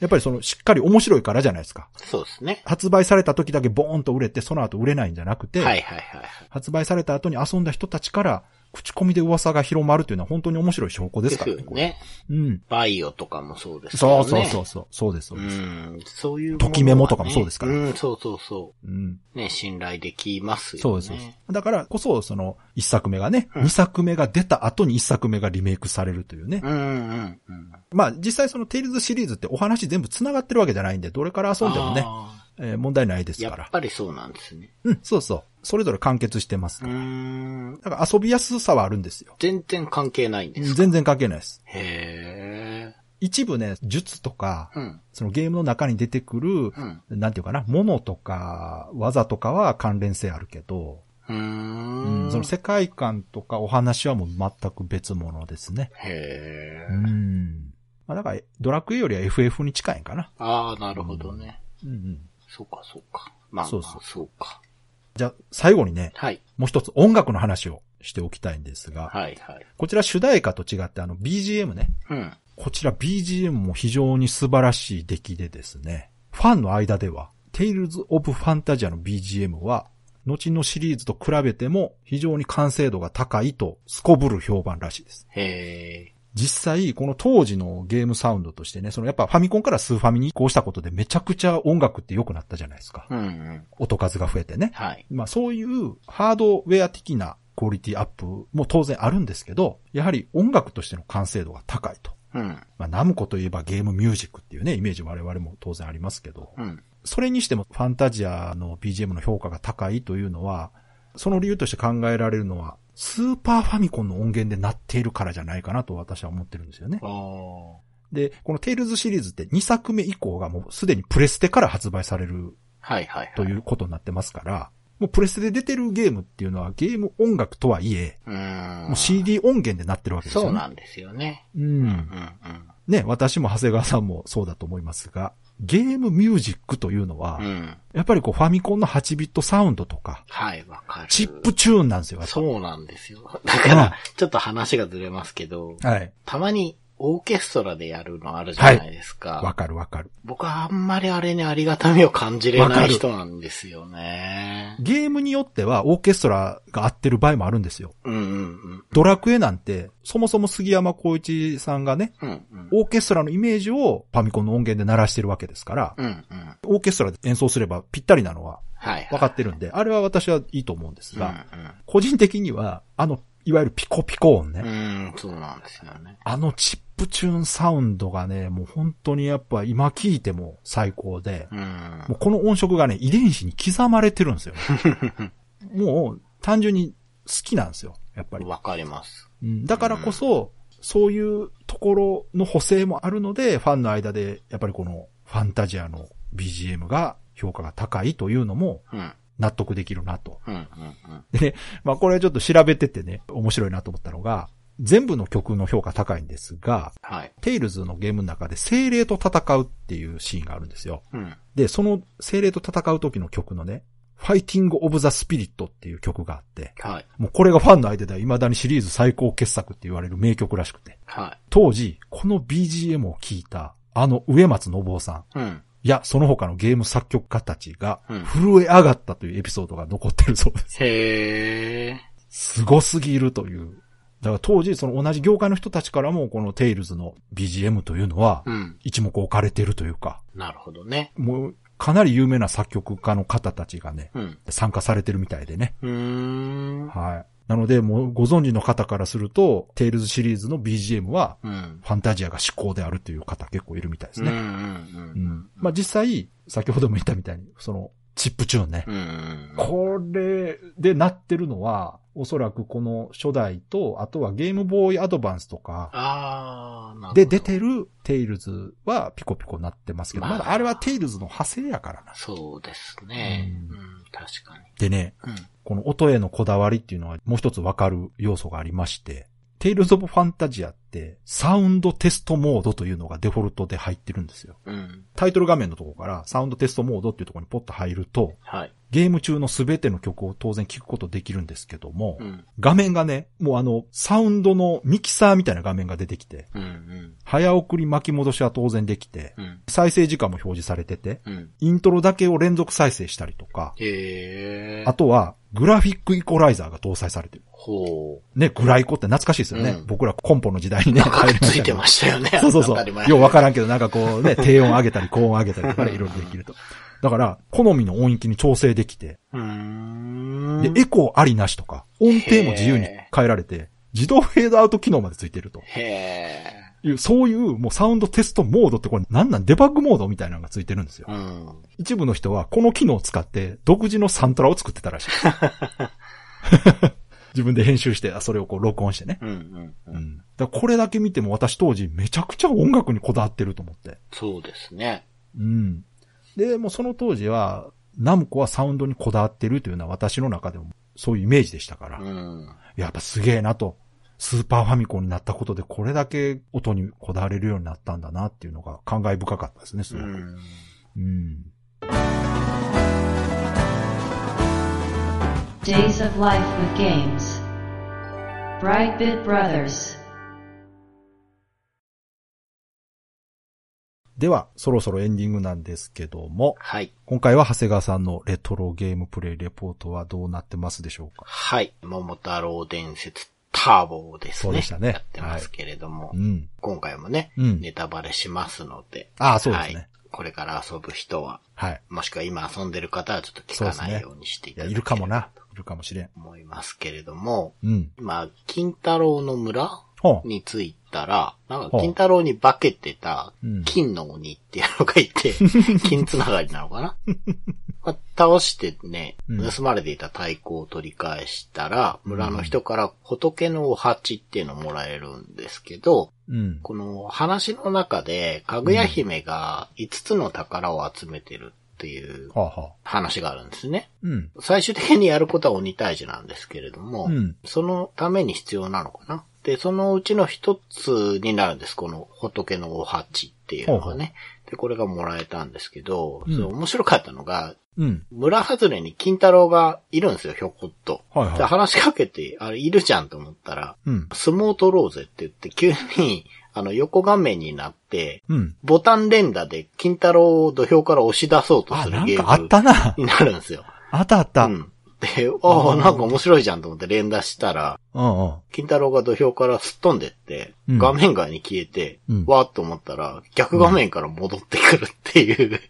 B: やっぱりその、しっかり面白いからじゃないですか。
C: そうですね。
B: 発売された時だけボーンと売れて、その後売れないんじゃなくて、
C: はいはいはいはい。
B: 発売された後に遊んだ人たちから、口コミで噂が広まるというのは本当に面白い証拠ですからね。
C: よね。
B: うん。
C: バイオとかもそうです
B: そう
C: ね。
B: そうそうそう。そうです、そう
C: う
B: です。
C: ん。そういう、
B: ときメモとかもそうですから
C: うん、そうそうそ
B: うん。
C: う。ね、信頼できますよね。
B: そうです。そうですだからこそ、その、一作目がね、
C: うん
B: 二作目が出た後に一作目がリメイクされるというね。
C: うんうんうん。
B: まあ、実際そのテイルズシリーズってお話全部繋がってるわけじゃないんで、どれから遊んでもね、
C: あ
B: えー問題ないです
C: ーやっ
B: から。
C: ぱりそうなんですね。
B: うん、そうそう。それぞれ完結してます
C: う。ーん。
B: だから遊びやすさはあるんですよ。
C: 全然関係ないんですか？
B: 全然関係ないです。
C: へ
B: 一部ね、術とか、
C: ー。うん。
B: そのゲームの中に出てくる、
C: うん。
B: なんていうかな、ものとか、技とかは関連性あるけど、
C: うー。
B: うんん、その世界観とかお話はもう全く別物ですね。
C: へー。
B: うん。まあだから、ドラクエよりは FF に近いんかな。
C: ああ、なるほどね。
B: うんうん。
C: そうか、そうか。まあ、
B: そうそう
C: まあそうか。
B: じゃあ、最後にね、
C: はい。
B: もう一つ音楽の話をしておきたいんですが、
C: はい、はい。
B: こちら主題歌と違ってあの BGM ね。
C: うん。
B: こちら BGM も非常に素晴らしい出来でですね、ファンの間では、Tales of Fantasia の BGM は、後のシリーズと比べても非常に完成度が高いとすこぶる評判らしいです。
C: へ
B: 実際、この当時のゲームサウンドとしてね、そのやっぱファミコンからスーファミに移行したことでめちゃくちゃ音楽って良くなったじゃないですか。
C: ー。うん、うん。
B: 音数が増えてね。
C: はい。
B: まあそういうハードウェア的なクオリティアップも当然あるんですけど、やはり音楽としての完成度が高いと。
C: うん。
B: まあナムコといえばゲームミュージックっていうね、イメージ我々も当然ありますけど、
C: うん。
B: それにしてもファンタジアの BGM の評価が高いというのは、その理由として考えられるのは、スーパーファミコンの音源で鳴っているからじゃないかなと私は思ってるんですよね。で、このテイルズシリーズって2作目以降がもうすでにプレステから発売される
C: はい、はい、はい。
B: ということになってますから、もうプレステで出てるゲームっていうのはゲーム音楽とはいえ。もう CD 音源でなってるわけですよね。
C: そうなんですよね。
B: う
C: うん、うん
B: ん。、ね、私も長谷川さんもそうだと思いますが、ゲームミュージックというのは、
C: うん。うん。
B: やっぱりこうファミコンの8ビットサウンドとか、
C: はい、わかる。
B: チップチューンなんですよ。
C: そうなんですよ。だから、ちょっと話がずれますけど、
B: はい。
C: たまにオーケストラでやるのあるじゃないですか。
B: わかるわかる。
C: 僕はあんまりあれにありがたみを感じれない人なんですよね。
B: ゲームによってはオーケストラが合ってる場合もあるんですよ。
C: うんうん
B: ドラクエなんて、そもそも杉山浩一さんがね、
C: うん。うんうん。
B: オーケストラのイメージをファミコンの音源で鳴らしてるわけですから、
C: うんうん。
B: オーケストラで演奏すればぴったりなのは
C: はい、はい。
B: 分かってるんで、あれは私はいいと思うんです
C: うん
B: が、個人的には、あの、いわゆるピコピコ音ね、
C: うん。うん、そうなんですよね。
B: あのチップチューンサウンドがね、もう本当にやっぱ今聞いても最高で、
C: うん。
B: もうこの音色がね、遺伝子に刻まれてるんですよ。もう単純に好きなんですよ、やっぱり。
C: わかります。
B: うんだからこそ、そういうところの補正もあるので、ファンの間で、やっぱりこのファンタジアの BGM が評価が高いというのも
C: うん。
B: 納得できるなと。
C: うん。うん。
B: でね、まあこれちょっと調べててね、面白いなと思ったのが、全部の曲の評価高いんですが、
C: はい。
B: テイルズのゲームの中で精霊と戦うっていうシーンがあるんですよ。
C: うん。
B: で、その精霊と戦う時の曲のね、ファイティング・オブ・ザ・スピリットっていう曲があって、
C: はい。
B: もうこれがファンの間では未だにシリーズ最高傑作って言われる名曲らしくて、
C: はい。
B: 当時、この BGM を聴いた、あの植松信夫さん、
C: うん。
B: いや、その他のゲーム作曲家たちが
C: うん、
B: 震え上がったというエピソードが残ってるそうです。
C: へえ。
B: すごすぎるという。だから当時、その同じ業界の人たちからも、このテイルズの BGM というのは、
C: うん。
B: 一目置かれてるというか、
C: なるほどね。
B: もう、かなり有名な作曲家の方たちがね、
C: うん。
B: 参加されてるみたいでね。はい。なので、もうご存知の方からすると、テイルズシリーズの BGM は、
C: うん。
B: ファンタジアが至高であるという方結構いるみたいです
C: うん。う。
B: ね。うんん。まあ実際、先ほども言ったみたいに、その、チップチューンね。
C: うん。
B: これで鳴ってるのは、おそらくこの初代と、あとはゲームボーイアドバンスとか。で出てるテイルズはピコピコ鳴ってますけど、
C: まあ
B: まだあれはテイルズの派生やからな。
C: そうですね。
B: う
C: うんん。確かに。
B: でね、
C: うん。
B: この音へのこだわりっていうのはもう一つわかる要素がありまして、テイルズ・オブ・ファンタジアって、サウンドテストモードというのがデフォルトで入ってるんですよ。
C: うん。
B: タイトル画面のところからサウンドテストモードっていうところにポッと入ると、
C: はい。
B: ゲーム中のすべての曲を当然聴くことできるんですけども、
C: うん。
B: 画面がね、もうあの、サウンドのミキサーみたいな画面が出てきて、
C: うん。うん。
B: 早送り巻き戻しは当然できて、
C: うん。
B: 再生時間も表示されてて、
C: うん。
B: イントロだけを連続再生したりとか。あとは、グラフィックイコライザーが搭載されてる。
C: ほ
B: ね、グライコって懐かしいですよね。
C: うん
B: 僕らコンポの時代にね、
C: う。なんかくっついてましたよね。
B: そうそうそうようわからんけど、なんかこうね、低音上げたり高音上げたりとかね、いろいろできると。だから、好みの音域に調整できて、
C: うーん。
B: で、エコーありなしとか、音程も自由に変えられて、自動フェードアウト機能までついてると
C: へえ。
B: いう、そういうもうサウンドテストモードってこれなんなん？デバッグモードみたいなのがついてるんですよ
C: う。ん。
B: 一部の人はこの機能を使って独自のサントラを作ってたらしい。自分で編集して、あそれをこう録音してね。
C: うん。うん。う。
B: うんん。だこれだけ見ても私当時めちゃくちゃ音楽にこだわってると思って。
C: そうですね。
B: うん。で、もうその当時は、ナムコはサウンドにこだわってるというのは私の中でもそういうイメージでしたから。
C: うん。
B: やっぱすげえなと。スーパーファミコンになったことでこれだけ音にこだわれるようになったんだなっていうのが感慨深かったですね、す
C: う
B: ごく。
C: ん。
B: うん。
A: Days of Life with Games. Brightbit Brothers.
B: では、そろそろエンディングなんですけども、
C: はい。
B: 今回は長谷川さんのレトロゲームプレイレポートはどうなってますでしょうか？
C: はい。桃太郎伝説ターボですね。
B: そうでしたね
C: やってますけれども、
B: うん。
C: 今回もね、
B: うん
C: ネタバレしますので、
B: ああ、そうですね。
C: はい。これから遊ぶ人は、
B: はい。
C: もしくは今遊んでる方はちょっと聞かないようにしていただければ
B: いるかもな。いるかもしれん。
C: と思いますけれども、
B: うん。
C: 今、金太郎の村。に着いたら、なんか金太郎に化けてた
B: うん
C: 金の鬼っていうのがいて、金つながりなのかな？まあ倒してね、
B: うん
C: 盗まれていた太鼓を取り返したら、村の人から仏のお鉢っていうのをもらえるんですけど、
B: うん。
C: この話の中で、かぐや姫が5つの宝を集めてるっていう。話があるんですね。
B: うん。
C: 最終的にやることは鬼退治なんですけれども、
B: うん
C: そのために必要なのかな？で、そのうちの一つになるんです。この仏のお鉢っていうのがね。で、これがもらえたんですけど、
B: うん
C: 面白かったのが、
B: うん。
C: 村外れに金太郎がいるんですよ、ひょこっと。で、
B: はいはい。
C: 話しかけて、あれいるじゃんと思ったら、
B: うん。
C: 相撲取ろうぜって言って、急に、あの、横画面になって、
B: うん。
C: ボタン連打で金太郎を土俵から押し出そうと
B: あ、
C: す
B: な
C: るゲーム
B: んかあったな。
C: になるんですよ。
B: あったあった。うん
C: ああ、なんか面白いじゃんと思って連打したら、
B: うん。
C: 金太郎が土俵からすっ飛んでって、
B: うん。
C: 画面外に消えて、
B: うん。
C: わーっと思ったら、逆画面から戻ってくるっていう。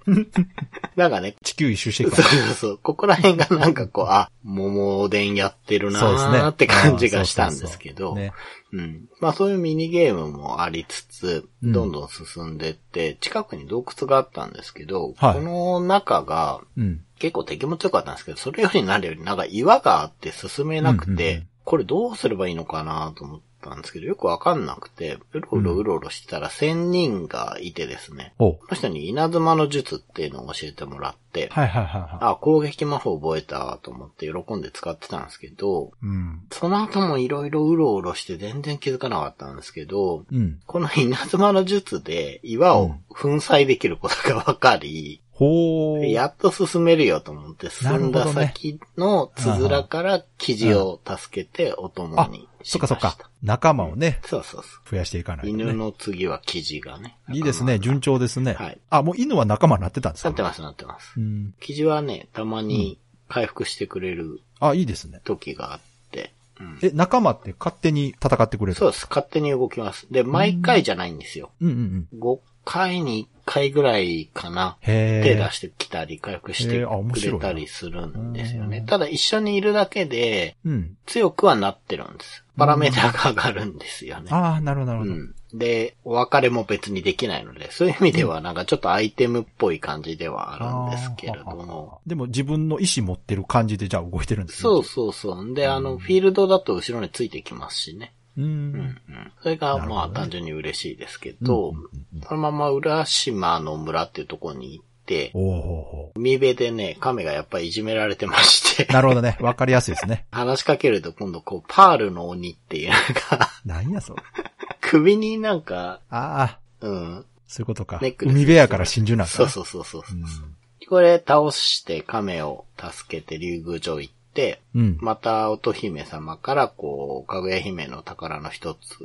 C: なんかね、
B: 地球一周していく
C: そう
B: か
C: そうそう、ここら辺がなんかこう、あ、桃電やってるなーって感じがしたんですけど、
B: ね。
C: うん。まあそういうミニゲームもありつつ、
B: うん
C: どんどん進んでって、近くに洞窟があったんですけど、
B: はい
C: この中が
B: うん。
C: 結構敵も強かったんですけど、それよりなるよりなんか岩があって進めなくて、
B: うんうんうん
C: これどうすればいいのかなと思っったんですけど、よくわかんなくて、うろうろうろうろしてたら仙人がいてですね、
B: おう
C: この人に稲妻の術っていうのを教えてもらって、
B: はいはいはいはい。
C: あ、攻撃魔法覚えたと思って喜んで使ってたんですけど、
B: うん。
C: その後もいろいろうろうろして全然気づかなかったんですけど、
B: うん。
C: この稲妻の術で岩を粉砕できることが分かり、
B: ほー。
C: やっと進めるよと思って進んだ先のつづらから生地を助けてお供
B: あ
C: に、し
B: そっか。そっか。仲間をね、
C: そうそうそ
B: 増やしていかな
C: う。
B: いと、ね。
C: 犬の次は生地がね。
B: いいですね。順調ですね。
C: はい
B: あ、もう犬は仲間になってたんですか？
C: なってますなってます。
B: うん。
C: 生地はね、たまに回復してくれる
B: あ、いいですね。
C: 時があって。うん
B: え、仲間って勝手に戦ってくれる
C: そうです。勝手に動きます。で、毎回じゃないんですよ。
B: うんうんうん。
C: 5回に1回ぐらいかな。
B: へ
C: 手出
B: ー。
C: してきたり、回復してくれたりするんですよね。
B: うん
C: ただ一緒にいるだけで
B: うん。
C: 強くはなってるんです。パラメーターが上がるんですよね。
B: ああ、なるほどなるほど。
C: うん。で、お別れも別にできないので、そういう意味ではなんかちょっとアイテムっぽい感じではあるんですけれども。
B: でも自分の意思持ってる感じでじゃあ動いてるんですね。
C: そうそうそう。で、あの、フィールドだと後ろについてきますしね。
B: う。
C: うんんうん。それが、まあ単純に嬉しいですけ
B: うん
C: ど、そのまま浦島の村っていうところに行って、海辺でね、亀がやっぱりいじめられてまして
B: う。、なるほどね。わかりやすいですね。
C: 話しかけると今度こう、パールの鬼っていう、なんか、
B: 何やそれ。
C: 首になんか、
B: ああ、
C: うん。
B: そういうことか。
C: ネックレス
B: 海辺やから真珠なんだ。
C: そうそうそうそう。
B: うん。
C: これ倒して亀を助けて竜宮城行って、
B: うん。
C: また乙姫様からこう、かぐや姫の宝の一つ、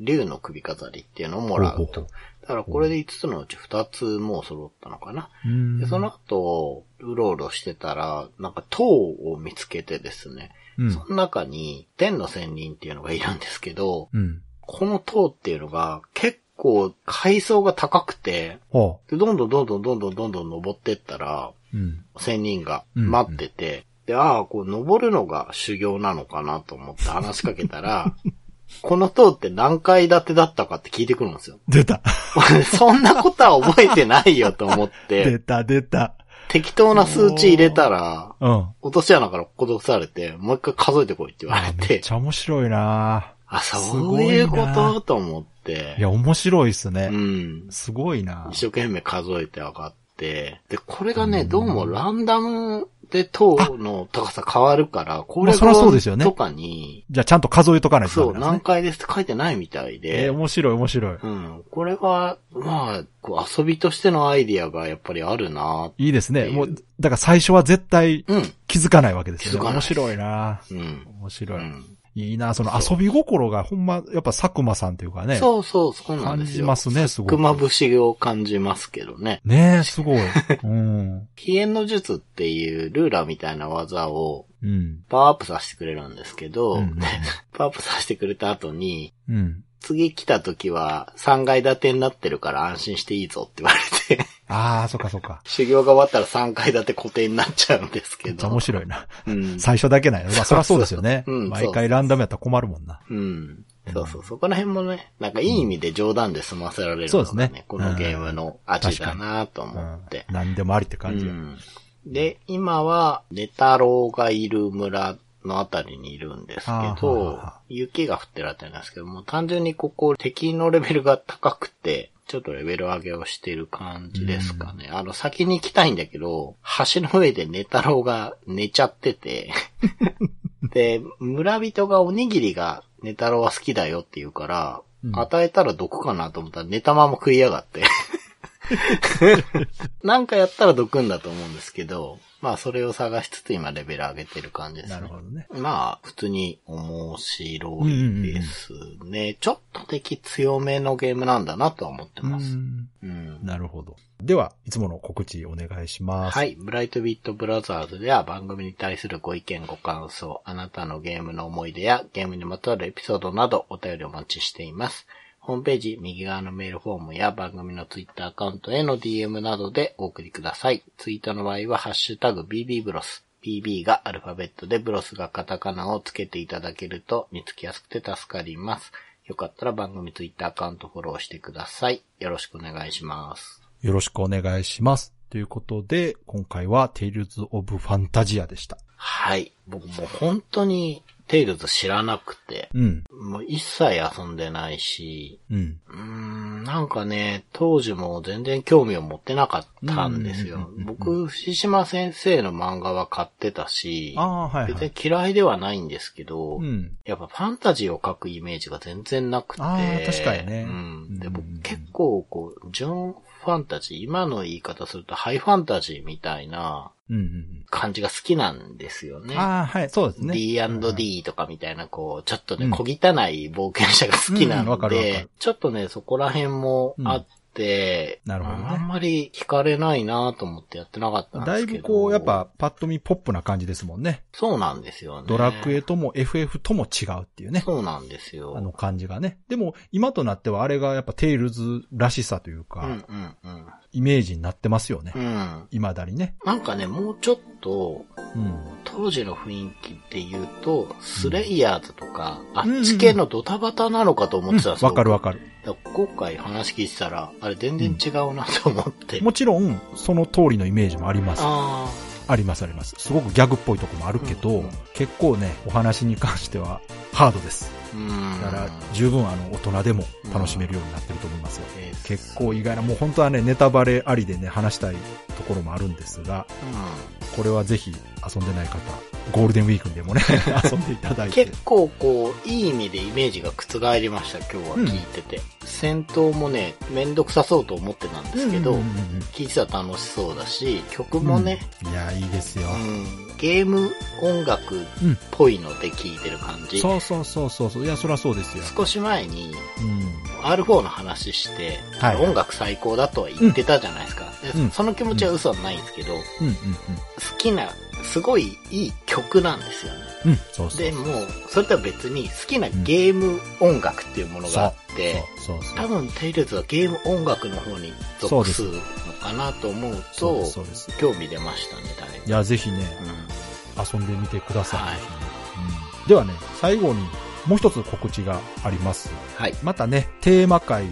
C: 竜の首飾りっていうのをもらうと。だからこれで5つのうち2つもう揃ったのかな。
B: うん
C: で、その後、うろうろしてたら、なんか塔を見つけてですね、
B: うん。
C: その中に天の仙人っていうのがいるんですけど、
B: うん。
C: この塔っていうのが結構階層が高くて、
B: ほ
C: でどんどんどんどんどんどんどんどん登ってったら、
B: う。うん。
C: 仙人が待ってて、で、ああ、こう登るのが修行なのかなと思って話しかけたら、この塔って何階建てだったかって聞いてくるんですよ。
B: 出た。
C: そんなことは覚えてないよと思って、
B: 出た、出た。
C: 適当な数値入れたら、
B: うん。
C: 落とし穴から戻されて、もう一回数えてこいって言われ、
B: あめってちゃ面白いな
C: あ、
B: す
C: そう
B: ごい
C: うこと？と思って
B: い、や、面白いっす
C: う
B: ね。
C: ん。
B: すごいな
C: 一生懸命数えて上がって、で、これがね、
B: うん
C: どうもランダムで塔の高さ変わるから、攻略
B: まあそりゃそうですよね
C: とかに、
B: じゃあちゃんと数えとかないと
C: そう。何回ですって書いてないみたいで、
B: えー、面白い、面白い。
C: うん。これは、まあ、こう遊びとしてのアイディアがやっぱりあるない
B: いですね。もう、だから最初は絶対
C: うん。
B: 気づかないわけですよね。
C: 気づかない
B: 面白いな
C: うん。
B: 面白い。
C: うん。
B: いいなその遊び心がほんま、やっぱ佐久間さんっていうかね。
C: そうそう、そうなん
B: 感
C: ですよ。
B: じますね、すごい。
C: 熊節を感じますけどね。
B: ねえ、すごい。うん。
C: 飛燕の術っていうルーラーみたいな技を
B: うん。
C: パワーアップさせてくれるんですけど、
B: うん
C: パワーアップさせてくれた後に、
B: うん。
C: 次来た時は3階建てになってるから安心していいぞって言われて、
B: ああ、そっかそっか。
C: 修行が終わったら3階建て固定になっちゃうんですけど。
B: 面白いな。
C: うん。
B: 最初だけなんや。まあ、そりゃそうですよね。
C: そうん
B: 毎回ランダムやったら困るもんな。
C: うん。そうそう、そこら辺もね、なんかいい意味で冗談で済ませられる
B: そうです
C: のがね、
B: ね
C: このゲームの味だなと思って
B: うん。。何でもありって感じや。
C: うんで、今は、ネタロウがいる村のあたりにいるんですけど
B: はあ、
C: 雪が降ってるあたりなんですけども、単純にここ敵のレベルが高くて、ちょっとレベル上げをしてる感じですかね。あの、先に行きたいんだけど、橋の上でネタロウが寝ちゃってて、で、村人がおにぎりがネタロウは好きだよって言うから、
B: うん
C: 与えたら毒かなと思ったら寝たまま食いやがって。なんかやったら毒んだと思うんですけど、まあそれを探しつつ今レベル上げてる感じですね。
B: なるほどね。
C: まあ、普通に面白いですね。ちょっと敵強めのゲームなんだなとは思って
B: う
C: ます。
B: ん。
C: うん
B: なるほど。では、いつもの告知お願いします。。
C: はいい。ブライトビットブラザーズでは番組に対するご意見ご感想、あなたのゲームの思い出やゲームにまつわるエピソードなどお便りお待ちしています。ホームページ右側のメールフォームや番組のツイッターアカウントへの DM などでお送りください。ツイートの場合はハッシュタグ BB ブロス。BB がアルファベットでブロスがカタカナをつけていただけると見つけやすくて助かります。よかったら番組ツイッターアカウントフォローしてください。よろしくお願いします。
B: よろしくお願いします。ということで、今回は Tales of Fantasia でした。
C: はい。僕もう本当にテイルズ知らなくて、
B: うん。
C: もう一切遊んでないし、
B: うん。
C: うーん、なんかね、当時も全然興味を持ってなかったんですよ。僕、藤島先生の漫画は買ってたし
B: あ、あ、はい
C: 別に
B: はい。
C: 嫌いではないんですけど、
B: うん。
C: やっぱファンタジーを描くイメージが全然なくて。
B: あー確かにね
C: うん。で、
B: うん
C: 僕結構こう、純ファンタジー、今の言い方するとハイファンタジーみたいな感じが好きなんですよ
B: うん。
C: ね。
B: ああ、はい、そうですね。
C: D&D とかみたいな、こう、ちょっとね、
B: うん
C: 小汚い冒険者が好きな
B: うん
C: で、ちょっとね、そこら辺もあって、
B: なるほどね
C: あんまり惹かれないなと思ってやってなかったんで
B: だい
C: すけど。
B: ぶこう、やっ、ぱ、パッと見ポップな感じですもんね。
C: そうなんですよね。
B: ドラクエとも FF とも違うっていうね。
C: そうなんですよ。
B: あの感じがね。でも、今となってはあれがやっぱテイルズらしさというか、
C: うんうんうん。
B: イメージになってますよね
C: う。ん。
B: 未だにね。
C: なんかね、もうちょっと、
B: うん。
C: 当時の雰囲気っていうと、スレイヤーズとか、あ
B: うん
C: っち系のドタバタなのかと思ってたんですよ。
B: わかるわかる。
C: 今回話聞いてたら、あれ全然違うなと思って。
B: もちろん、その通りのイメージもあります。
C: あ
B: ありますあります。すごくギャグっぽいとこもあるけど、
C: うんうん
B: 結構ね、お話に関してはハードです。だから、十分あの、大人でも楽しめるようになってると思いますよ。
C: えー
B: 結構意外な、もう本当はね、ネタバレありでね、話したいところもあるんですが、これはぜひ遊んでない方、ゴールデンウィークにでもね、遊んでいただ
C: うん。
B: いて。
C: 結構こう、いい意味でイメージが覆りました、今日は聞いてて。戦闘もね、めんどくさそうと思ってたんですけど、
B: うんうんうん
C: 聞いてたら楽しそうだし、曲もね、
B: うんいや、いいですよ。
C: うんゲーム音楽っぽいので聴いてる感じ。
B: そうそうそうそうそう。いや、そりゃそうですよ。
C: 少し前に
B: うん。
C: R4 の話して、
B: はい
C: 音楽最高だとは言ってたじゃないですか。で
B: うん
C: その気持ちは嘘はないんですけど、
B: うんうん
C: 好きな、すごいいい曲なんですよね。
B: うん。うん、そうそう。
C: でも、それとは別に好きなゲーム音楽っていうものがあって、多分テイルズはゲーム音楽の方に属すかなと思うと
B: そうです。
C: 興味出ましたね、だいぶ
B: いや、ぜひね、
C: うん
B: 遊んでみてください。
C: はい
B: うんではね、最後にもう一つ告知があります。
C: はい。
B: またね、テーマ会を。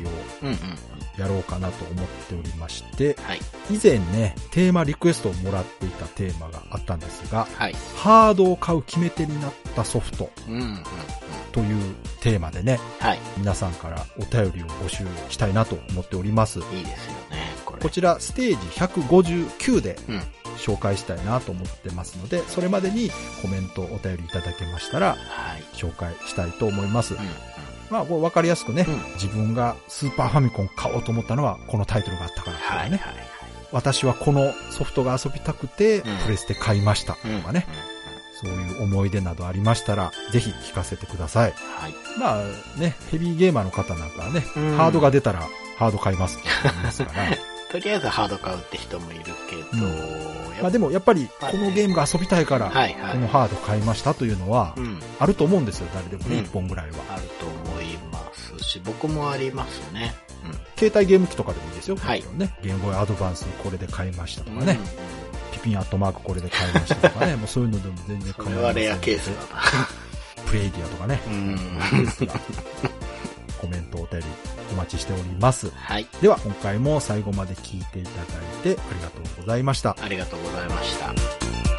B: やろうかなと思っておりまして、
C: はい。
B: 以前ね、テーマリクエストをもらっていたテーマがあったんですが、
C: はい。
B: ハードを買う決め手になったソフト。というテーマでね、
C: はい。
B: 皆さんからお便りを募集したいなと思っております。
C: いいですよね、これ。
B: こちらステージ159で
C: うん。
B: 紹介したいなと思ってますので、それまでにコメント、お便りいただけましたら
C: はい。
B: 紹介したいと思います。
C: うんうん。
B: まあ、これ分かりやすくね、
C: うん
B: 自分がスーパーファミコン買おうと思ったのはこのタイトルがあったからとか
C: はい。
B: ね、
C: はい。
B: 私はこのソフトが遊びたくて、
C: ん
B: プレステ買いましたと
C: うん
B: かね、。そういう思い出などありましたら、ぜひ聞かせてください。
C: はい。
B: まあね、ヘビーゲーマーの方なんかはね、
C: うん
B: ハードが出たらハード買いますって言いますから、
C: とりあえずハード買うって人もいるけど、
B: うんまあでもやっぱりこのゲームが遊びたいから、このハード買いましたというのは
C: う、ん。
B: あると思うんですよ、誰でもね、
C: うん
B: 一本ぐらいは。
C: あると思いますし、僕もありますね。うん。
B: 携帯ゲーム機とかでもいいですよ、
C: はい
B: ね。ゲームボーイアドバンスこれで買いましたとか
C: うん
B: ね、ピピンアットマークこれで買いましたとかね、もうそういうのでも全然
C: そ
B: 構いませんので
C: れはレアケースだな。
B: プレイディアとかね、
C: うん。
B: コメントお便りお待ちしております。
C: はい。
B: では、今回も最後まで聞いていただいてありがとうございました。
C: ありがとうございました。